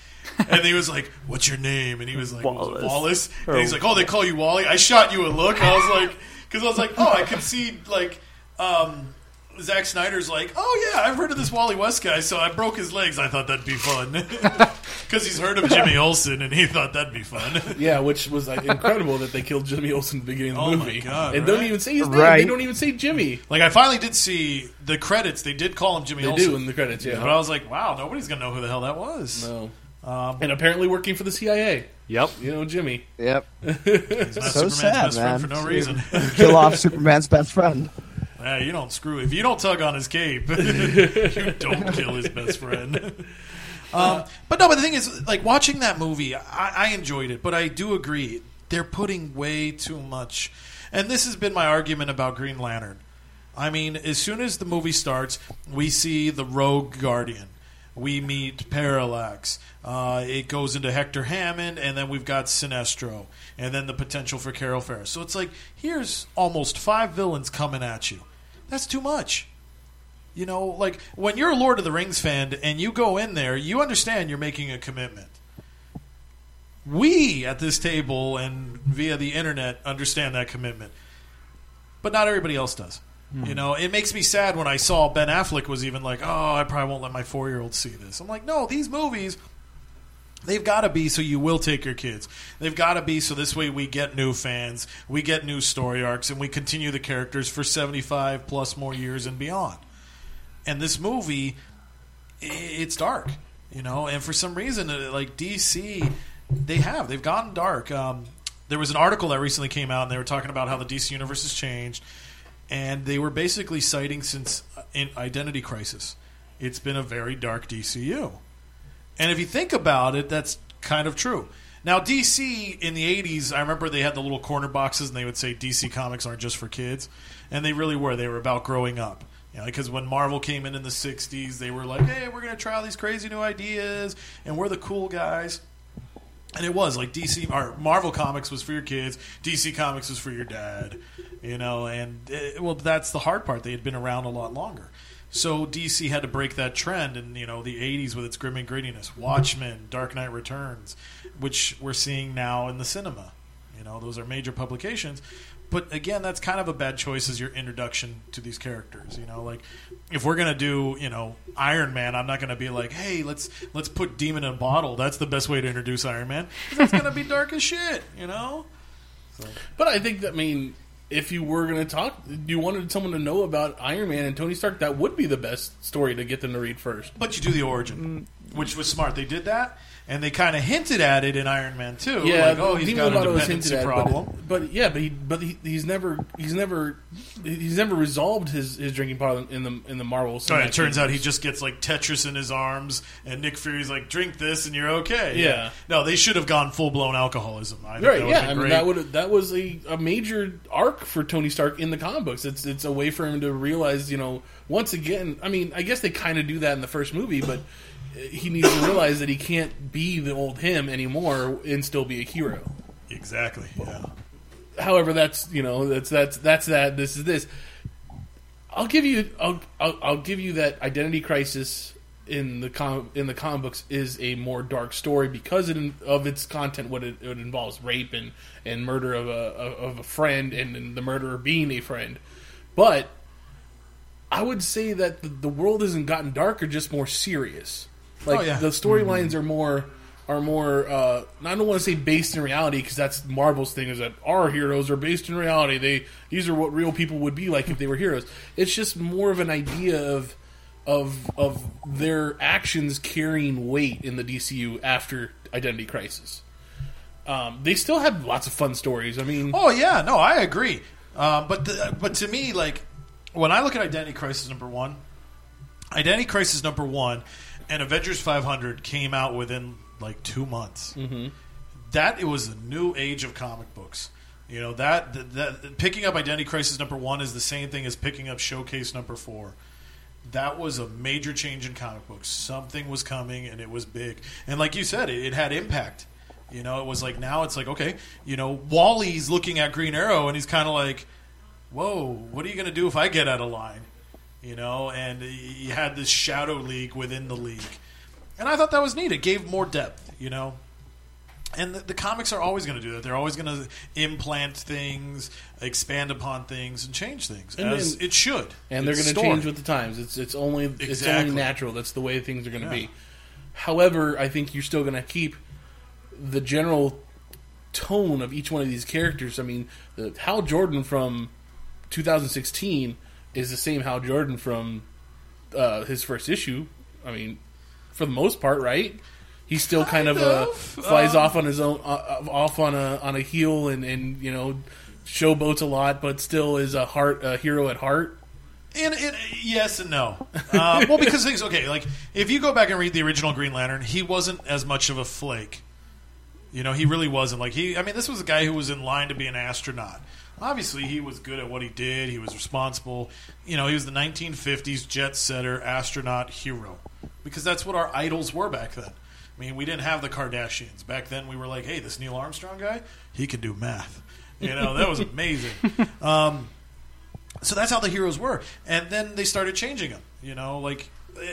And he was like, "What's your name?" And he was like, Wallace. "Wallace." And he's like, "Oh, they call you Wally." I shot you a look. I was like, because I was like, "Oh, I could see like." um Zack Snyder's like, oh yeah, I've heard of this Wally West guy, so I broke his legs. I thought that'd be fun because he's heard of Jimmy Olsen, and he thought that'd be fun. yeah, which was like, incredible that they killed Jimmy Olsen at the beginning of the Oh my movie, God, and don't even say his name. Right. They don't even say Jimmy. Like I finally did see the credits. They did call him Jimmy They Olsen, do in the credits. Yeah, but I was like, wow, nobody's gonna know who the hell that was. no. Um, And apparently working for the CIA. Yep. You know, Jimmy. Yep. he's not So Superman's sad, best man. friend for no reason. Kill off Superman's best friend. Yeah, you don't screw if you don't tug on his cape, you don't kill his best friend. Um, but no, but the thing is, like watching that movie, I, I enjoyed it, but I do agree they're putting way too much. And this has been my argument about Green Lantern. I mean, as soon as the movie starts, we see the Rogue Guardian. We meet Parallax. Uh, it goes into Hector Hammond, and then we've got Sinestro, and then the potential for Carol Ferris. So it's like here's almost five villains coming at you. That's too much. You know, like when you're a Lord of the Rings fan and you go in there, you understand you're making a commitment. We at this table and via the internet understand that commitment, but not everybody else does. You hmm. know, it makes me sad when I saw Ben Affleck was even like, "Oh, I probably won't let my four year old see this." I'm like, no, these movies. They've got to be so you will take your kids. They've got to be so this way we get new fans, we get new story arcs, and we continue the characters for 75 plus more years and beyond. And this movie, it's dark, you know, and for some reason, uh, like DC, they have. They've gotten dark. Um, there was an article that recently came out, and they were talking about how the DC universe has changed, and they were basically citing since uh, in Identity Crisis, it's been a very dark DCU. And if you think about it, that's kind of true. Now, DC in the 80s, I remember they had the little corner boxes and they would say DC comics aren't just for kids. And they really were. They were about growing up. You know, because when Marvel came in in the 60s, they were like, hey, we're going to try all these crazy new ideas and we're the cool guys. And it was like DC or Marvel Comics was for your kids, DC Comics was for your dad, you know. And uh, well, that's the hard part. They had been around a lot longer, so DC had to break that trend. in you know, the '80s with its grim and grittiness, Watchmen, Dark Knight Returns, which we're seeing now in the cinema. You know, those are major publications. But again, that's kind of a bad choice as your introduction to these characters. You know, like if we're gonna do, you know, Iron Man, I'm not gonna be like, hey, let's let's put Demon in a bottle. That's the best way to introduce Iron Man. It's gonna be dark as shit. You know. But I think that I mean, if you were going to talk, you wanted someone to know about Iron Man and Tony Stark, that would be the best story to get them to read first. But you do the origin, which was smart. They did that, and they kind of hinted at it in Iron Man too. like, oh, he's got a dependency at, problem. But, but yeah, but he, but he, he's never he's never he's never resolved his, his drinking problem in the in the Marvel. So it turns out he just gets like Tetris in his arms, and Nick Fury's like, "Drink this, and you're okay." Yeah. No, they should have gone full blown alcoholism. I think Right, that yeah. I mean, that would that was a, a major arc for Tony Stark in the comic books. It's it's a way for him to realize, you know, once again. I mean, I guess they kind of do that in the first movie, but he needs to realize that he can't be the old him anymore and still be a hero. exactly. Yeah. However, that's you know that's that's that's that. This is this. I'll give you I'll I'll, I'll give you that Identity Crisis in the com- in the comic books is a more dark story because it, of its content. What it, it involves rape and, and murder of a of a friend and, and the murderer being a friend, but I would say that the, the world hasn't gotten darker, just more serious. Like Oh, yeah. the storylines are more are more. Uh, I don't want to say based in reality because that's Marvel's thing is that our heroes are based in reality. They these are what real people would be like if they were heroes. It's just more of an idea of of of their actions carrying weight in the DCU after Identity Crisis. Um, they still have lots of fun stories. I mean, Oh yeah, no, I agree. Um, but the, but to me, like when I look at Identity Crisis number one, Identity Crisis number one, and Avengers 500 came out within like two months. Mm-hmm. That it was a new age of comic books. You know that, that, that picking up Identity Crisis number one is the same thing as picking up Showcase number four. That was a major change in comic books. Something was coming, and it was big. And like you said, it, it had impact. You know, it was like now it's like okay, you know, Wally's looking at Green Arrow, and he's kind of like, "Whoa, what are you going to do if I get out of line?" You know, and he had this shadow league within the league, and I thought that was neat. It gave more depth. You know, and the, the comics are always going to do that. They're always going to implant things, expand upon things, and change things And as then- it should. and they're going to change with the times. It's it's only it's only natural. That's the way things are going to Yeah. be. However, I think you're still going to keep the general tone of each one of these characters. I mean, the Hal Jordan from 2016 is the same Hal Jordan from uh, his first issue. I mean, for the most part, right? He's still kind, of, uh, of. flies off on his own, uh, off on a on a heel, and and you know, showboats a lot, but still is a heart a hero at heart. And, and yes and no. Uh, well, because things okay. Like if you go back and read the original Green Lantern, he wasn't as much of a flake. You know, he really wasn't. Like he, I mean, this was a guy who was in line to be an astronaut. Obviously, he was good at what he did. He was responsible. You know, he was the 1950s jet setter, astronaut hero, because that's what our idols were back then. I mean, we didn't have the Kardashians back then. We were like, hey, this Neil Armstrong guy, he can do math. You know, that was amazing. Um, so that's how the heroes were, and then they started changing them. You know, like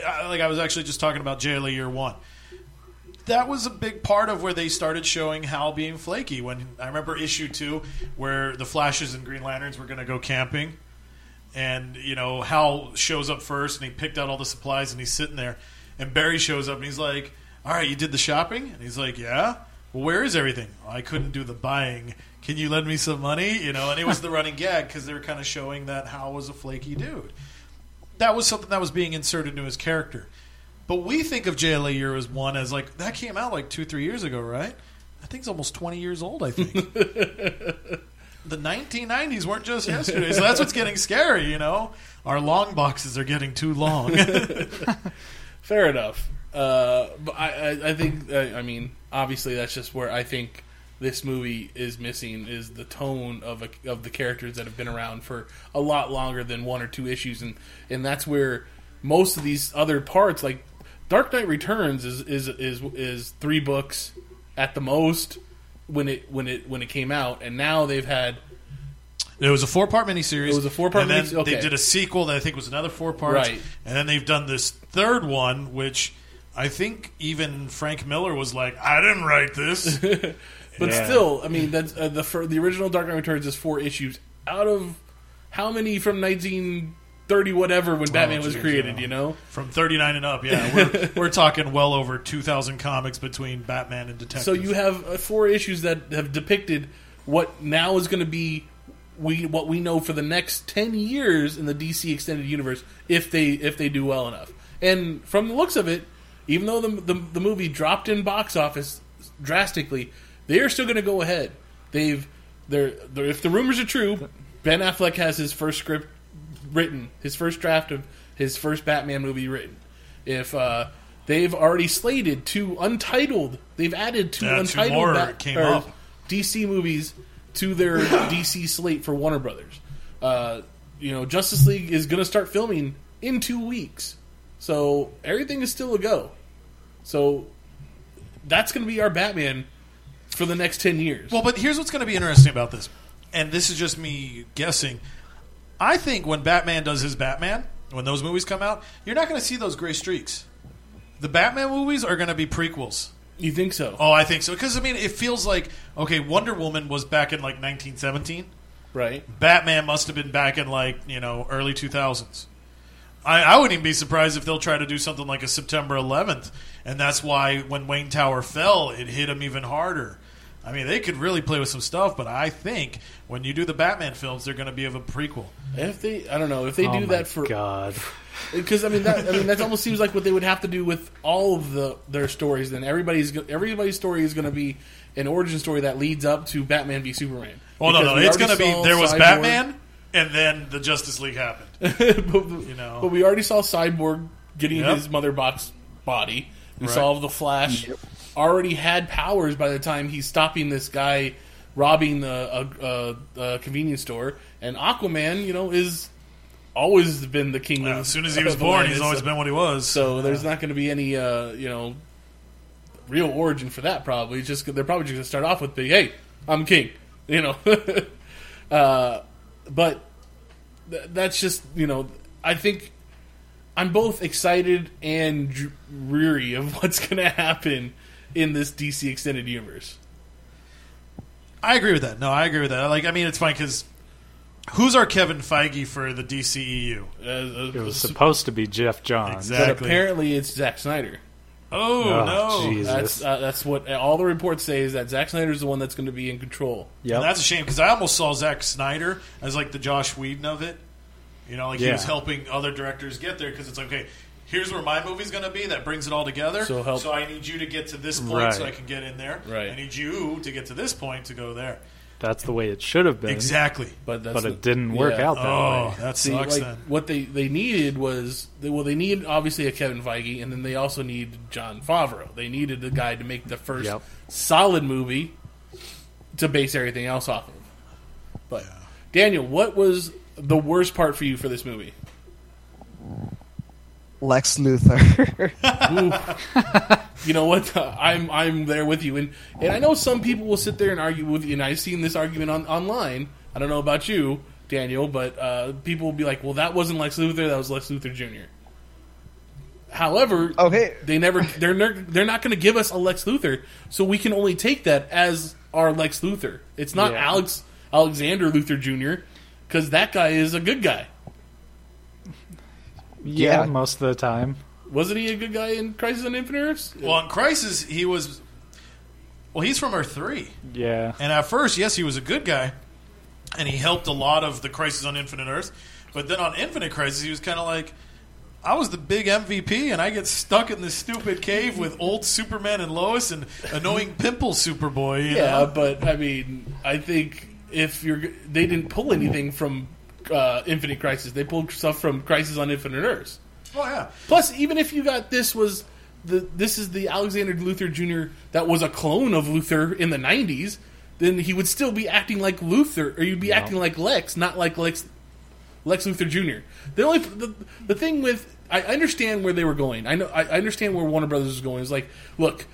I- like I was actually just talking about JLA Year One. That was a big part of where they started showing Hal being flaky. When I remember issue two, where the Flashes and Green Lanterns were going to go camping, and you know Hal shows up first, and he picked out all the supplies, and he's sitting there, and Barry shows up, and he's like, "All right, you did the shopping?" And he's like, "Yeah." Well, where is everything? I couldn't do the buying. Can you lend me some money? You know, and it was the running gag because they were kind of showing that Hal was a flaky dude. That was something that was being inserted into his character. But we think of JLA Year as one as like that came out like two, three years ago, right? I think it's almost twenty years old. I think the 1990s weren't just yesterday, so that's what's getting scary. You know, our long boxes are getting too long. Fair enough. Uh, but I, I, I think, uh, I mean, obviously, that's just where I think this movie is missing is the tone of a, of the characters that have been around for a lot longer than one or two issues, and and that's where most of these other parts, like Dark Knight Returns, is is is is three books at the most when it when it when it came out, and now they've had It was a four part miniseries. It was a four-part and then okay. They did a sequel that I think was another four parts. Right. And then they've done this third one, which I think even Frank Miller was like, I didn't write this. But Yeah. still, I mean, that's uh, the fir- the original Dark Knight Returns is four issues out of how many from 1930 whatever when Batman was geez, created. yeah. You know, From 39 and up, yeah. We're, we're talking well over 2,000 comics between Batman and Detective. so you have uh, four issues that have depicted what now is going to be we what we know for the next 10 years in the DC extended universe if they if they do well enough. And from the looks of it, even though the the, the movie dropped in box office drastically, they are still going to go ahead. They've they're, they're if the rumors are true, Ben Affleck has his first script written, his first draft of his first Batman movie written. If uh, they've already slated two untitled, they've added two Yeah, two untitled more Bat- came up. DC movies to their DC slate for Warner Brothers. Uh, you know, Justice League is going to start filming in two weeks, so everything is still a go. So that's going to be our Batman for the next ten years. Well, but here's what's going to be interesting about this, and this is just me guessing. I think when Batman does his Batman, when those movies come out, you're not going to see those gray streaks. The Batman movies are going to be prequels. you think so? Oh, I think so. Because, I mean, it feels like, okay, Wonder Woman was back in like 1917. Right. Batman must have been back in like, you know, early 2000s. I, I wouldn't even be surprised if they'll try to do something like a September 11th. And that's why when Wayne Tower fell, it hit him even harder. I mean, they could really play with some stuff, but I think when you do the Batman films, they're going to be of a prequel. If they, I don't know, if they oh do my that for God. because I mean that I mean that almost seems like what they would have to do with all of the their stories. Then everybody's everybody's story is going to be an origin story that leads up to Batman v Superman. Oh, well, no, Because no, we it's going to be there was Cyborg- Batman, and then the Justice League happened. but, You know. but we already saw Cyborg getting Yep. his mother box body. We Right. saw the Flash already had powers by the time he's stopping this guy robbing a, a, a, a convenience store, and Aquaman, you know, is always been the king. Yeah, of- as soon as he was born, he's always been what he was. So there's not going to be any, uh, you know, real origin for that. Probably It's just they're probably just going to start off with the hey, I'm king, you know. uh, but th- that's just you know, I think I'm both excited and dr- weary of what's going to happen in this DC extended universe. I agree with that. No, I agree with that. Like, I mean, it's fine because who's our Kevin Feige for the DCEU? Uh, It was supposed to be Geoff Johns. Exactly. but apparently it's Zack Snyder. Oh, Oh, no, Jesus. That's uh, that's what all the reports say is that Zack Snyder's the one that's going to be in control. Yeah, that's a shame because I almost saw Zack Snyder as like the Joss Whedon of it. You know, like he was helping other directors get there because it's like, okay, here's where my movie's going to be that brings it all together. So help- I need you to get to this point so I can get in there. Right. I need you to get to this point to go there. That's the way it should have been. Exactly. But that's But the- it didn't work yeah. out that Oh, way. that See, sucks like then. what they they needed was they, well they needed obviously a Kevin Feige and then they also needed Jon Favreau. They needed a guy to make the first Yep. solid movie to base everything else off of. But Daniel, what was the worst part for you for this movie? Lex Luthor. You know what? I'm I'm there with you, and and I know some people will sit there and argue with you. And I've seen this argument on online. I don't know about you, Daniel, but uh, people will be like, "Well, that wasn't Lex Luthor. That was Lex Luthor Jr." However, Okay. they never they're ner- they're not going to give us a Lex Luthor, so we can only take that as our Lex Luthor. It's not Yeah. Alex Alexander Luthor Jr. because that guy is a good guy. Yeah, Yeah. most of the time. Wasn't he a good guy in Crisis on Infinite Earths? Well, in Crisis, he was. Well, he's from Earth Three, Yeah. and at first, yes, he was a good guy, and he helped a lot of the Crisis on Infinite Earth. But then on Infinite Crisis, he was kind of like, I was the big MVP, and I get stuck in this stupid cave with old Superman and Lois and annoying pimple Superboy. You Yeah, know? but I mean, I think if you're, they didn't pull anything from uh, Infinite Crisis. They pulled stuff from Crisis on Infinite Earths. Oh yeah, Plus, even if you got this was the this is the Alexander Luthor Jr. that was a clone of Luthor in the '90s, then he would still be acting like Luthor, or you'd be acting like Lex, not like Lex Lex Luthor Jr. The only the, the thing with I understand where they were going. I know I I understand where Warner Brothers is going. Is like, look,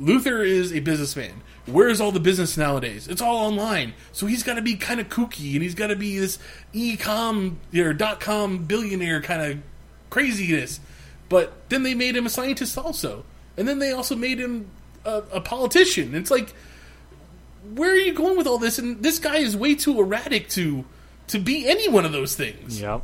Luthor is a businessman. Where's all the business nowadays? It's all online. So he's got to be kind of kooky, and he's got to be this e-com or dot com billionaire kind of craziness. But then they made him a scientist also, and then they also made him a, a politician. It's like, where are you going with all this? And this guy is way too erratic to to be any one of those things. Yep.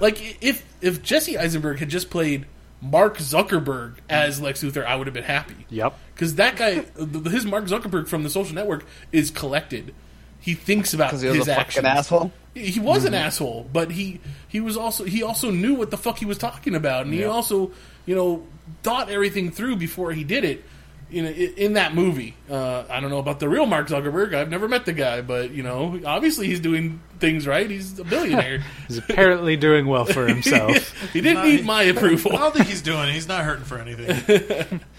Like if if Jesse Eisenberg had just played Mark Zuckerberg as Lex Luthor, I would have been happy. Yep. Because that guy, th- his Mark Zuckerberg from the Social Network is collected. He thinks about he was his a fucking actions. asshole. He was an asshole, but he he was also he also knew what the fuck he was talking about, and he also you know thought everything through before he did it. You know, in that movie, uh, I don't know about the real Mark Zuckerberg. I've never met the guy, but you know, obviously he's doing things right. He's a billionaire. He's apparently doing well for himself. he didn't Not- need my approval. I don't think he's doing. it. He's not hurting for anything.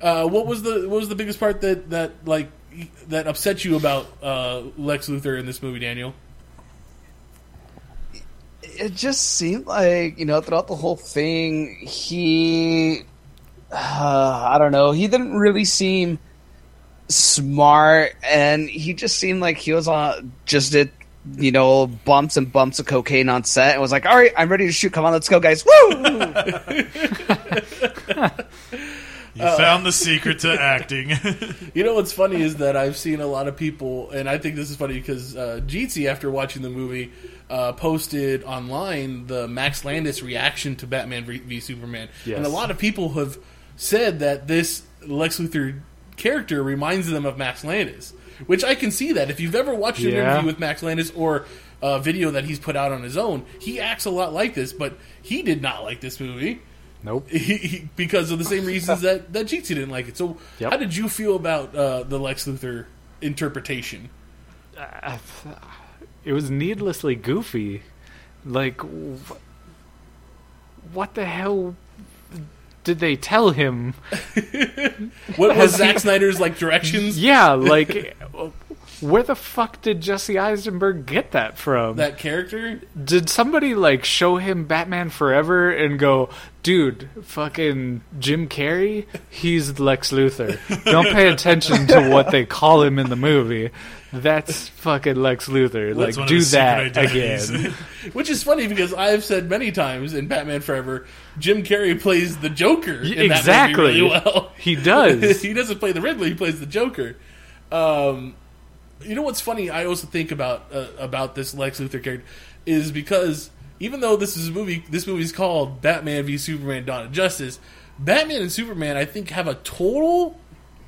Uh, what was the what was the biggest part that that like that upset you about uh, Lex Luthor in this movie, Daniel? it just seemed like you know throughout the whole thing he uh, i don't know he didn't really seem smart and he just seemed like he was on just did you know bumps and bumps of cocaine on set and was like all right i'm ready to shoot. Come on let's go guys. Woo You found the secret to acting. You know what's funny is that I've seen a lot of people, and I think this is funny because uh, Jeetsy, after watching the movie, uh, posted online the Max Landis reaction to Batman v, v Superman, Yes. and a lot of people have said that this Lex Luthor character reminds them of Max Landis, which I can see that if you've ever watched an Yeah. interview with Max Landis or a video that he's put out on his own, he acts a lot like this, but he did not like this movie. Nope. he, he, because of the same reasons that that Jeetsy didn't like it. So, Yep. how did you feel about uh, the Lex Luthor interpretation? It was needlessly goofy. Like, wh- what the hell did they tell him? What was Has Zack Snyder's like directions? Yeah, like, where the fuck did Jesse Eisenberg get that from? That character? did somebody like show him Batman Forever and go, dude, fucking Jim Carrey, he's Lex Luthor. Don't pay attention to what they call him in the movie. That's fucking Lex Luthor. One Like, do that again. Which is funny because I've said many times in Batman Forever, Jim Carrey plays the Joker in that exactly. movie really well. He does. he doesn't play the Riddler; he plays the Joker. Um, you know what's funny? I also think about uh, about this Lex Luthor character is because even though this is a movie, this movie is called Batman v Superman: Dawn of Justice. Batman and Superman, I think, have a total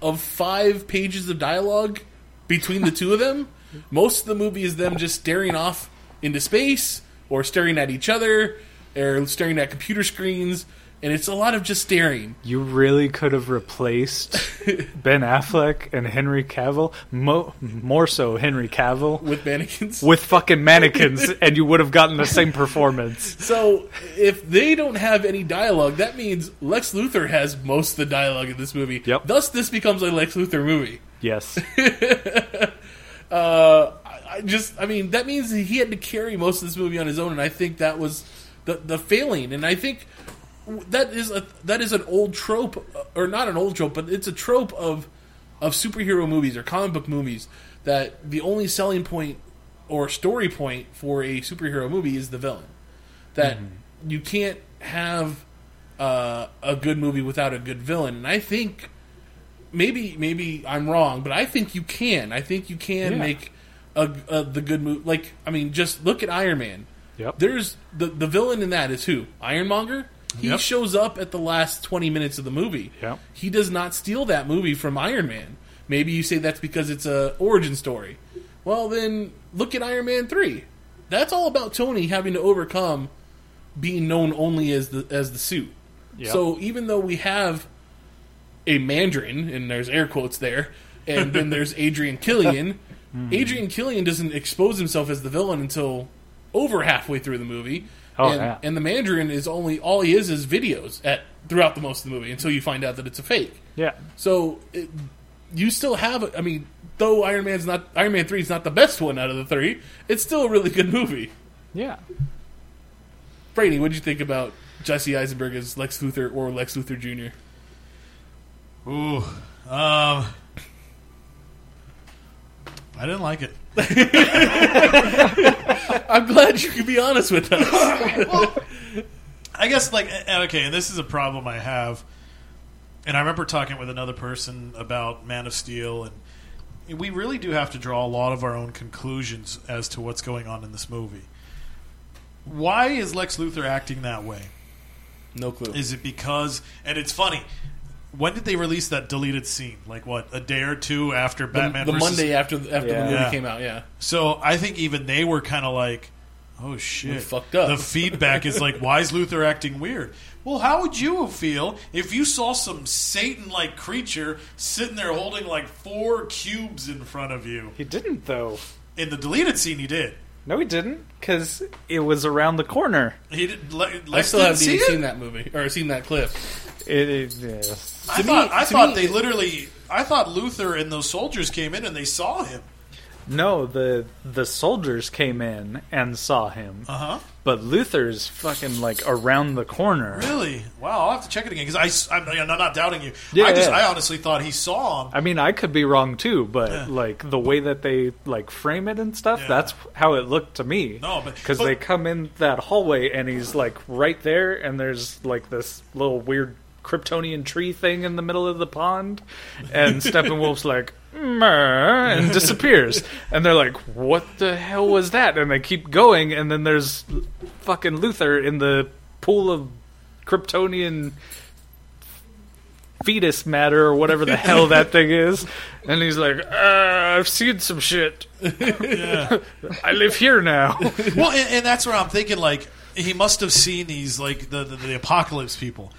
of five pages of dialogue between the two of them. Most of the movie is them just staring off into space or staring at each other or staring at computer screens, and it's a lot of just staring. You really could have replaced Ben Affleck and Henry Cavill, mo- more so Henry Cavill, with mannequins. with fucking mannequins, and you would have gotten the same performance. So if they don't have any dialogue, that means Lex Luthor has most of the dialogue in this movie. Yep. Thus, this becomes a Lex Luthor movie. Yes. Uh, I, just, I mean, that means he had to carry most of this movie on his own, and I think that was the the failing. And I think that is a that is an old trope, or not an old trope, but it's a trope of of superhero movies or comic book movies that the only selling point or story point for a superhero movie is the villain. That you can't have uh, a good movie without a good villain, and I think maybe maybe I'm wrong, but I think you can. I think you can Yeah. make a, a the good movie. Like I mean, just look at Iron Man. Yep. There's the the villain in that is who? Ironmonger. He Yep. shows up at the last 20 minutes of the movie. Yep. He does not steal that movie from Iron Man. Maybe you say that's because it's a origin story. Well, then look at Iron Man 3. That's all about Tony having to overcome being known only as the as the suit. Yep. So even though we have a Mandarin, and there's air quotes there, and then there's Adrian Killian. Adrian Killian doesn't expose himself as the villain until over halfway through the movie. Oh, and, yeah. and the Mandarin is only all he is is videos at throughout the most of the movie until you find out that it's a fake. Yeah. So it, you still have, I mean, though Iron Man's not Iron Man three is not the best one out of the three, it's still a really good movie. Yeah. Brady, what did you think about Jesse Eisenberg as Lex Luthor or Lex Luthor Jr.? Ooh, um, I didn't like it. I'm glad you can be honest with us. I guess like eh, okay, and this is a problem I have. And I remember talking with another person about Man of Steel, and we really do have to draw a lot of our own conclusions as to what's going on in this movie. Why is Lex Luthor acting that way? no clue. Is it because? And it's funny. When did they release that deleted scene? Like what? A day or two after the, Batman? the versus- Monday after after Yeah. the movie Yeah. came out, yeah. So I think even they were kind of like, "Oh shit, fucked up." The feedback is like, "Why is Luthor acting weird?" Well, how would you feel if you saw some Satan-like creature sitting there holding like four cubes in front of you? He didn't though. In the deleted scene, he did. No, he didn't, because it was around the corner. He did. Le- Lex I still didn't haven't see even it? seen that movie or seen that clip. It, it yeah. I To me- thought, I to thought me- they literally. I thought Luthor and those soldiers came in and they saw him. No, the the soldiers came in and saw him, Uh huh. but Luthor's fucking like around the corner. Really? Wow. I'll have to check it again because I'm, I'm not doubting you. Yeah, I just, yeah. I honestly thought he saw him. I mean, I could be wrong too, but Yeah. like the way that they like frame it and stuff, Yeah. that's how it looked to me. No, but- because they come in that hallway and he's like right there, and there's like this little weird Kryptonian tree thing in the middle of the pond, and Steppenwolf's like. And disappears, and they're like, "What the hell was that?" And they keep going, and then there's fucking Luthor in the pool of Kryptonian fetus matter or whatever the hell that thing is. And he's like, uh, I've seen some shit. I live here now. well, and, and that's where I'm thinking. Like he must have seen these like the, the the apocalypse people,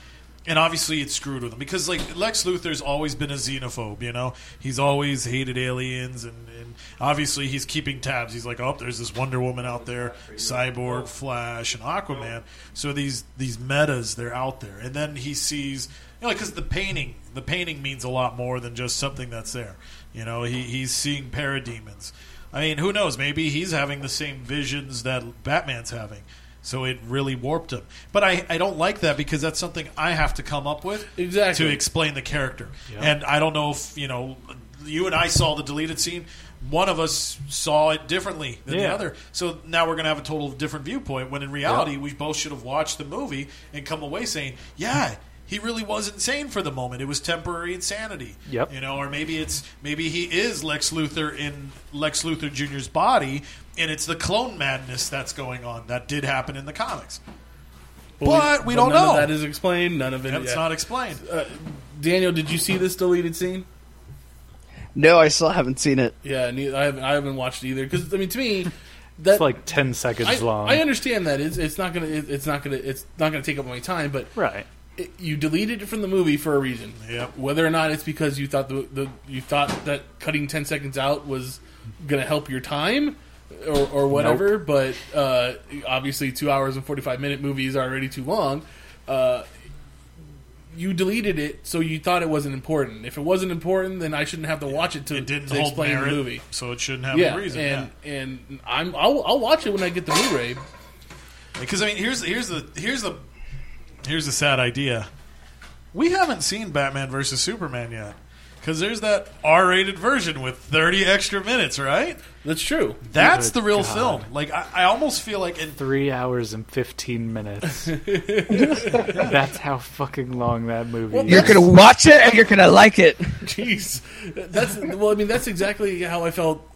and obviously it screwed with him because like Lex Luthor's always been a xenophobe. You know, he's always hated aliens, and, and obviously he's keeping tabs. He's like, oh, there's this Wonder Woman out there, Cyborg, Flash, and Aquaman. So these these metas they're out there, and then he sees. You know, because the painting, the painting means a lot more than just something that's there. You know, he, he's seeing parademons. I mean, who knows? Maybe he's having the same visions that Batman's having. So it really warped him. But I, I don't like that because that's something I have to come up with Exactly. to explain the character. And I don't know if, you know, you and I saw the deleted scene. One of us saw it differently than the other. So now we're going to have a total different viewpoint when in reality we both should have watched the movie and come away saying, yeah, he really was insane for the moment. It was temporary insanity. Yep. You know, or maybe it's maybe he is Lex Luthor in Lex Luthor Jr.'s body, and it's the clone madness that's going on. That did happen in the comics. But we don't none know. Of that is explained. None of it. It's yeah. not explained. Uh, Daniel, did you see this deleted scene? No, I still haven't seen it. Yeah, neither, I haven't. I haven't watched it either. Because I mean, to me, that It's like 10 seconds I, long. I understand that it's it's not gonna it, it's not gonna it's not gonna take up my time, but right. It, you deleted it from the movie for a reason. Yep. Whether or not it's because you thought the, the you thought that cutting ten seconds out was gonna help your time. Or, or whatever, but uh, obviously, two hours and forty-five minute movies are already too long. Uh, you deleted it, so you thought it wasn't important. If it wasn't important, then I shouldn't have to watch it to, It didn't to hold explain merit, the movie. so it shouldn't have Yeah, a reason. and and I'm I'll, I'll watch it when I get the Blu-ray. Because I mean, here's here's the here's the here's a sad idea. We haven't seen Batman versus Superman yet. Because there's that R-rated version with 30 extra minutes, right? That's true. That's Good the real God. film. Like I, I almost feel like, in, Three hours and 15 minutes. That's how fucking long that movie Well, is. You're gonna watch it and you're gonna like it. Jeez, that's well. I mean, that's exactly how I felt w-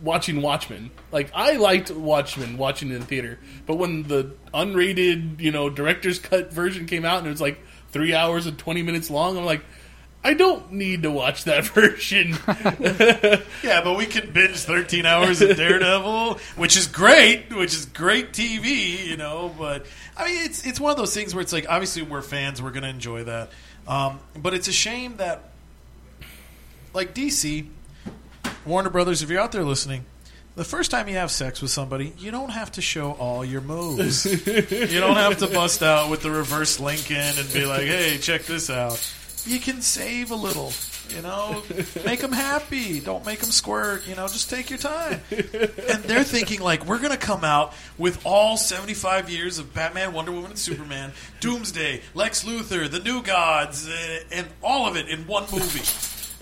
watching Watchmen. Like I liked Watchmen watching it in theater, but when the unrated, you know, director's cut version came out and it was like three hours and twenty minutes long, I'm like, I don't need to watch that version. Yeah, but we can binge 13 hours of Daredevil, which is great, which is great TV, you know. But I mean, it's it's one of those things where it's like, obviously, we're fans, we're going to enjoy that. Um, but it's a shame that, like DC, Warner Brothers, if you're out there listening, the first time you have sex with somebody, you don't have to show all your moves. you don't have to bust out with the reverse Lincoln and be like, "Hey, check this out." You can save a little. You know, make them happy. Don't make them squirt. You know, just take your time. And they're thinking like, we're gonna come out with all seventy-five years of Batman, Wonder Woman, and Superman, Doomsday, Lex Luthor, the New Gods, and all of it in one movie.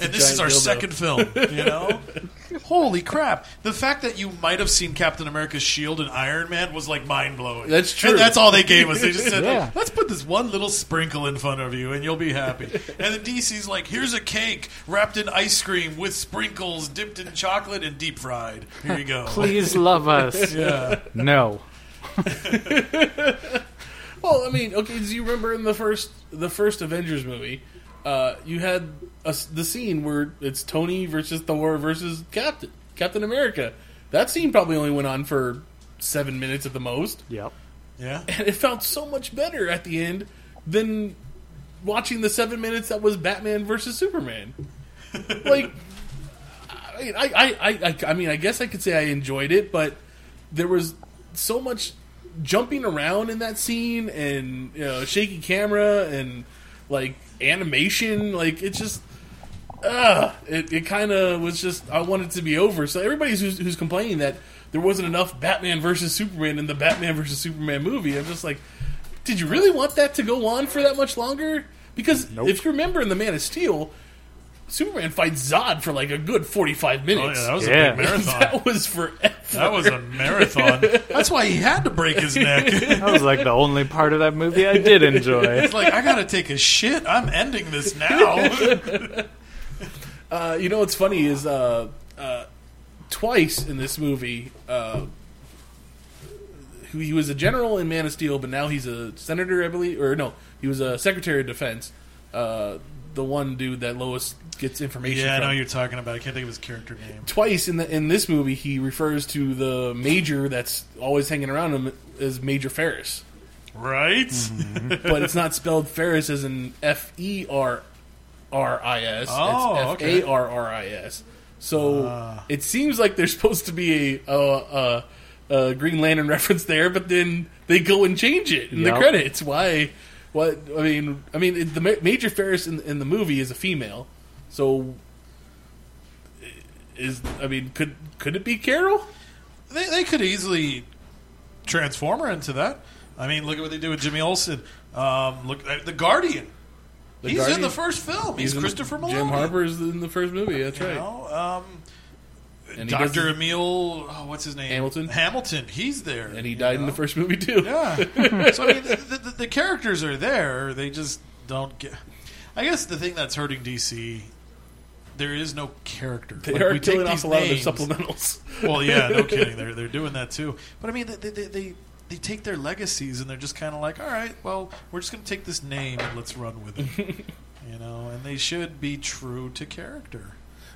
And this is our dildo. second film. You know, holy crap! The fact that you might have seen Captain America's shield and Iron Man was like mind blowing. That's true. And that's all they gave us. They just said, Yeah. "Let's put this one little sprinkle in front of you, and you'll be happy." And then DC's like, "Here's a cake wrapped in ice cream with sprinkles dipped in chocolate and deep fried. Here you go." Please love us. Yeah. No. Well, I mean, okay. Do you remember in the first the first Avengers movie, uh, you had a s the scene where it's Tony versus Thor versus Captain Captain America. That scene probably only went on for seven minutes at the most, Yep. Yeah. and it felt so much better at the end than watching the seven minutes that was Batman versus Superman. like, I mean, I, I, I, I, I mean, I guess I could say I enjoyed it, but there was so much jumping around in that scene and you know shaky camera and like animation like it just uh it, it kind of was just i wanted to be over. So everybody's who's, who's complaining that there wasn't enough batman versus superman in the batman versus superman movie i'm just like did you really want that to go on for that much longer? Because if you remember in the man of steel superman fights zod for like a good 45 Oh minutes yeah, that was Yeah. a big marathon. that was forever That was a marathon. That's why he had to break his neck. That was like the only part of that movie I did enjoy. It's like I gotta take a shit. I'm ending this now. Uh, you know what's funny is uh, uh, twice in this movie, uh, who- he was a general in Man of Steel, but now he's a senator, I believe, or no, he was a secretary of defense. Uh, the one dude that Lois gets information. yeah, I from. know who you're talking about. I can't think of his character name. Twice in the in this movie, he refers to the major that's always hanging around him as Major Ferris, Right? but it's not spelled Ferris as in F E R R I S. Oh, it's F okay. A R R I S. So Ah. it seems like there's supposed to be a, a, a, a Green Lantern reference there, but then they go and change it in the credits. Why? What? I mean, I mean, it- the Ma- Major Ferris in, in the movie is a female, so is I mean, could could it be Carol? They, they could easily transform her into that. I mean, look at what they do with Jimmy Olsen. Um, look, uh, the Guardian. The He's Guardian? in the first film. He's, in- Christopher Meloni. Jim Harper is in the first movie. That's You right. know, um, And Doctor Emil. Oh, what's his name? Hamilton? Hamilton. He's there. and he died in the first movie too. Yeah. so I mean, the, the, the characters are there. They just don't get. I guess the thing that's hurting DC, there is no character. They Like, are we take killing off a lot names- of their supplementals. Well, yeah, no kidding. They're they're doing that too. But I mean, they they they, they take their legacies and they're just kind of like, all right, well, we're just going to take this name and let's run with it. you know, and they should be true to character.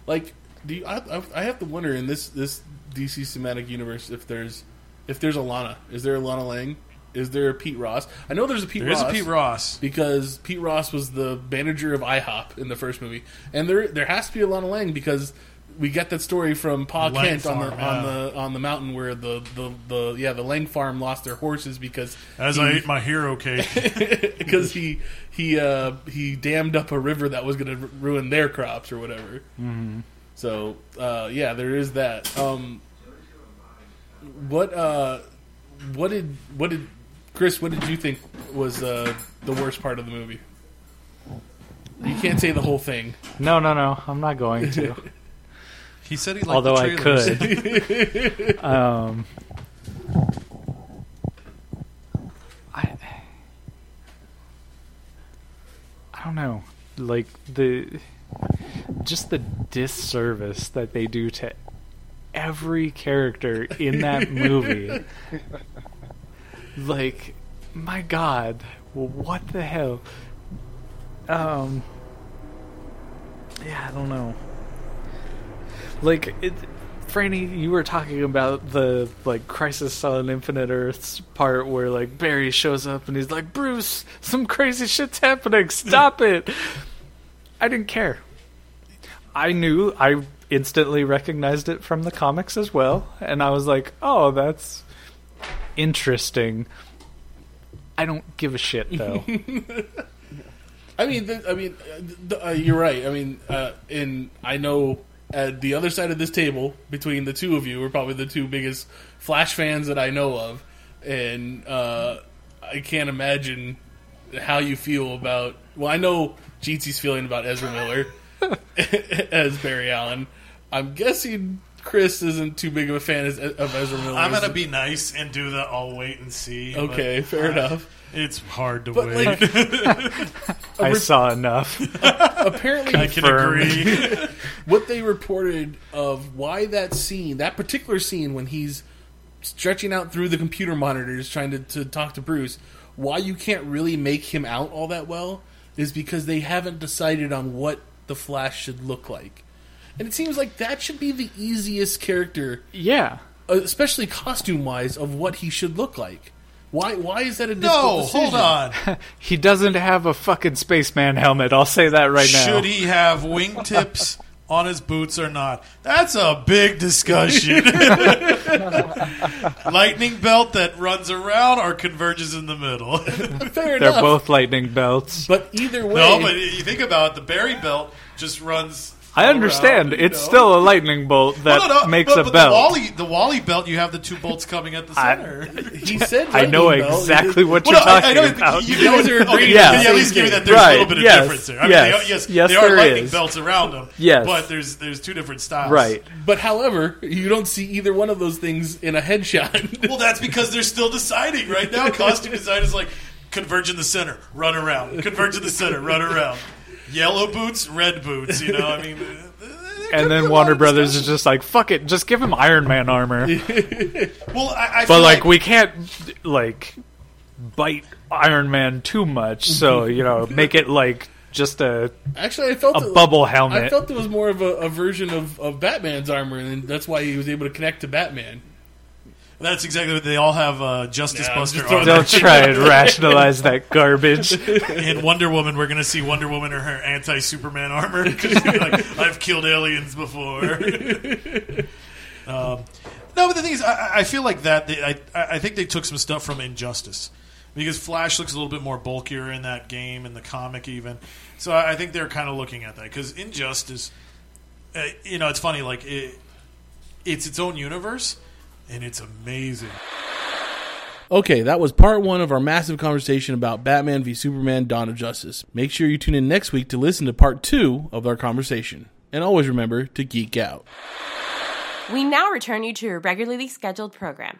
like, do you, I, I, have to wonder in this this DC cinematic universe if there's if there's Alana. Is there Alana Lang? Is there a Pete Ross? I know there's a Pete There is Ross. a Pete Ross. because Pete Ross was the manager of IHOP in the first movie, and there there has to be a Alana Lang because we get that story from Pa Lang Kent on the farm, on yeah. the on the mountain where the, the, the yeah the Lang farm lost their horses because As he, I ate my hero cake. because he he uh, he dammed up a river that was going to ruin their crops or whatever. Mm-hmm. So uh, yeah, there is that. Um, what uh, what did what did Chris? What did you think was uh, the worst part of the movie? You can't say the whole thing. No, no, no. I'm not going to. he said he liked Although the I could. um, I, I don't know. Like the just the disservice that they do to every character in that movie. like, my God, what the hell? Um, yeah, I don't know. Like, it, Franny, you were talking about the like Crisis on Infinite Earths part where like Barry shows up and he's like, "Bruce, some crazy shit's happening. Stop it." I didn't care. I knew I instantly recognized it from the comics as well, and I was like, "Oh, that's interesting." I don't give a shit though. I mean, th- I mean, uh, th- uh, you're right. I mean, uh, and I know at the other side of this table, between the two of you, are probably the two biggest Flash fans that I know of, and uh, I can't imagine how you feel about. Well, I know Jeetsy's feeling about Ezra Miller as Barry Allen. I'm guessing Chris isn't too big of a fan as, of Ezra Miller. I'm gonna be nice and do the I'll wait and see. but, Okay, fair uh, enough. It's hard to But, wait. like, I saw enough. apparently, I can agree. what they reported of why that scene, that particular scene when he's stretching out through the computer monitors trying to, to talk to Bruce, why you can't really make him out all that well is because they haven't decided on what the Flash should look like. And it seems like that should be the easiest character, yeah. uh, especially costume wise, of what he should look like. Why? Why is that a difficult no, decision? hold on. He doesn't have a fucking spaceman helmet. I'll say that right now. Should he have wingtips on his boots or not? That's a big discussion. Lightning belt that runs around or converges in the middle. Fair They're enough. both lightning belts. But either way, no, but you think about it, the Barry belt just runs. I understand. around, it's know? still a lightning bolt that Well, no, no, makes but, a belt. The Wally, the Wally belt, you have the two bolts coming at the I- center. he said I know belt. exactly what Well, you're no, talking I know, about. You, You guys are okay, agreeing yeah, on at least give me that there's Right, a little bit of yes, difference there. I yes, mean, they, yes, yes, they are lightning is. belts around them. Yes. but there's there's two different styles. right. But however, you don't see either one of those things in a headshot. Well, that's because they're still deciding right now. Costume design is like converge in the center, run around. Converge in the center, run around. Yellow boots, red boots. You know, I mean. And then lot Warner of Brothers is just like, fuck it, just give him Iron Man armor. Well, I, I but feel like, we can't like bite Iron Man too much, so you know, make it like just a Actually, I felt a it- bubble helmet. I felt it was more of a, a version of, of Batman's armor, and that's why he was able to connect to Batman. That's exactly what they all have. Uh, Justice Yeah, I'm Buster just throwing armor. Don't try and rationalize that garbage. In Wonder Woman, we're going to see Wonder Woman or her anti-Superman armor because she's be like, "I've killed aliens before." um, no, but the thing is, I, I feel like that. They, I, I think they took some stuff from Injustice because Flash looks a little bit more bulkier in that game in the comic, even. So I, I think they're kind of looking at that because Injustice, uh, you know, it's funny. Like it, it's its own universe, and it's amazing. Okay, that was part one of our massive conversation about Batman v Superman Dawn of Justice. Make sure you tune in next week to listen to part two of our conversation. And always remember to geek out. We now return you to your regularly scheduled program.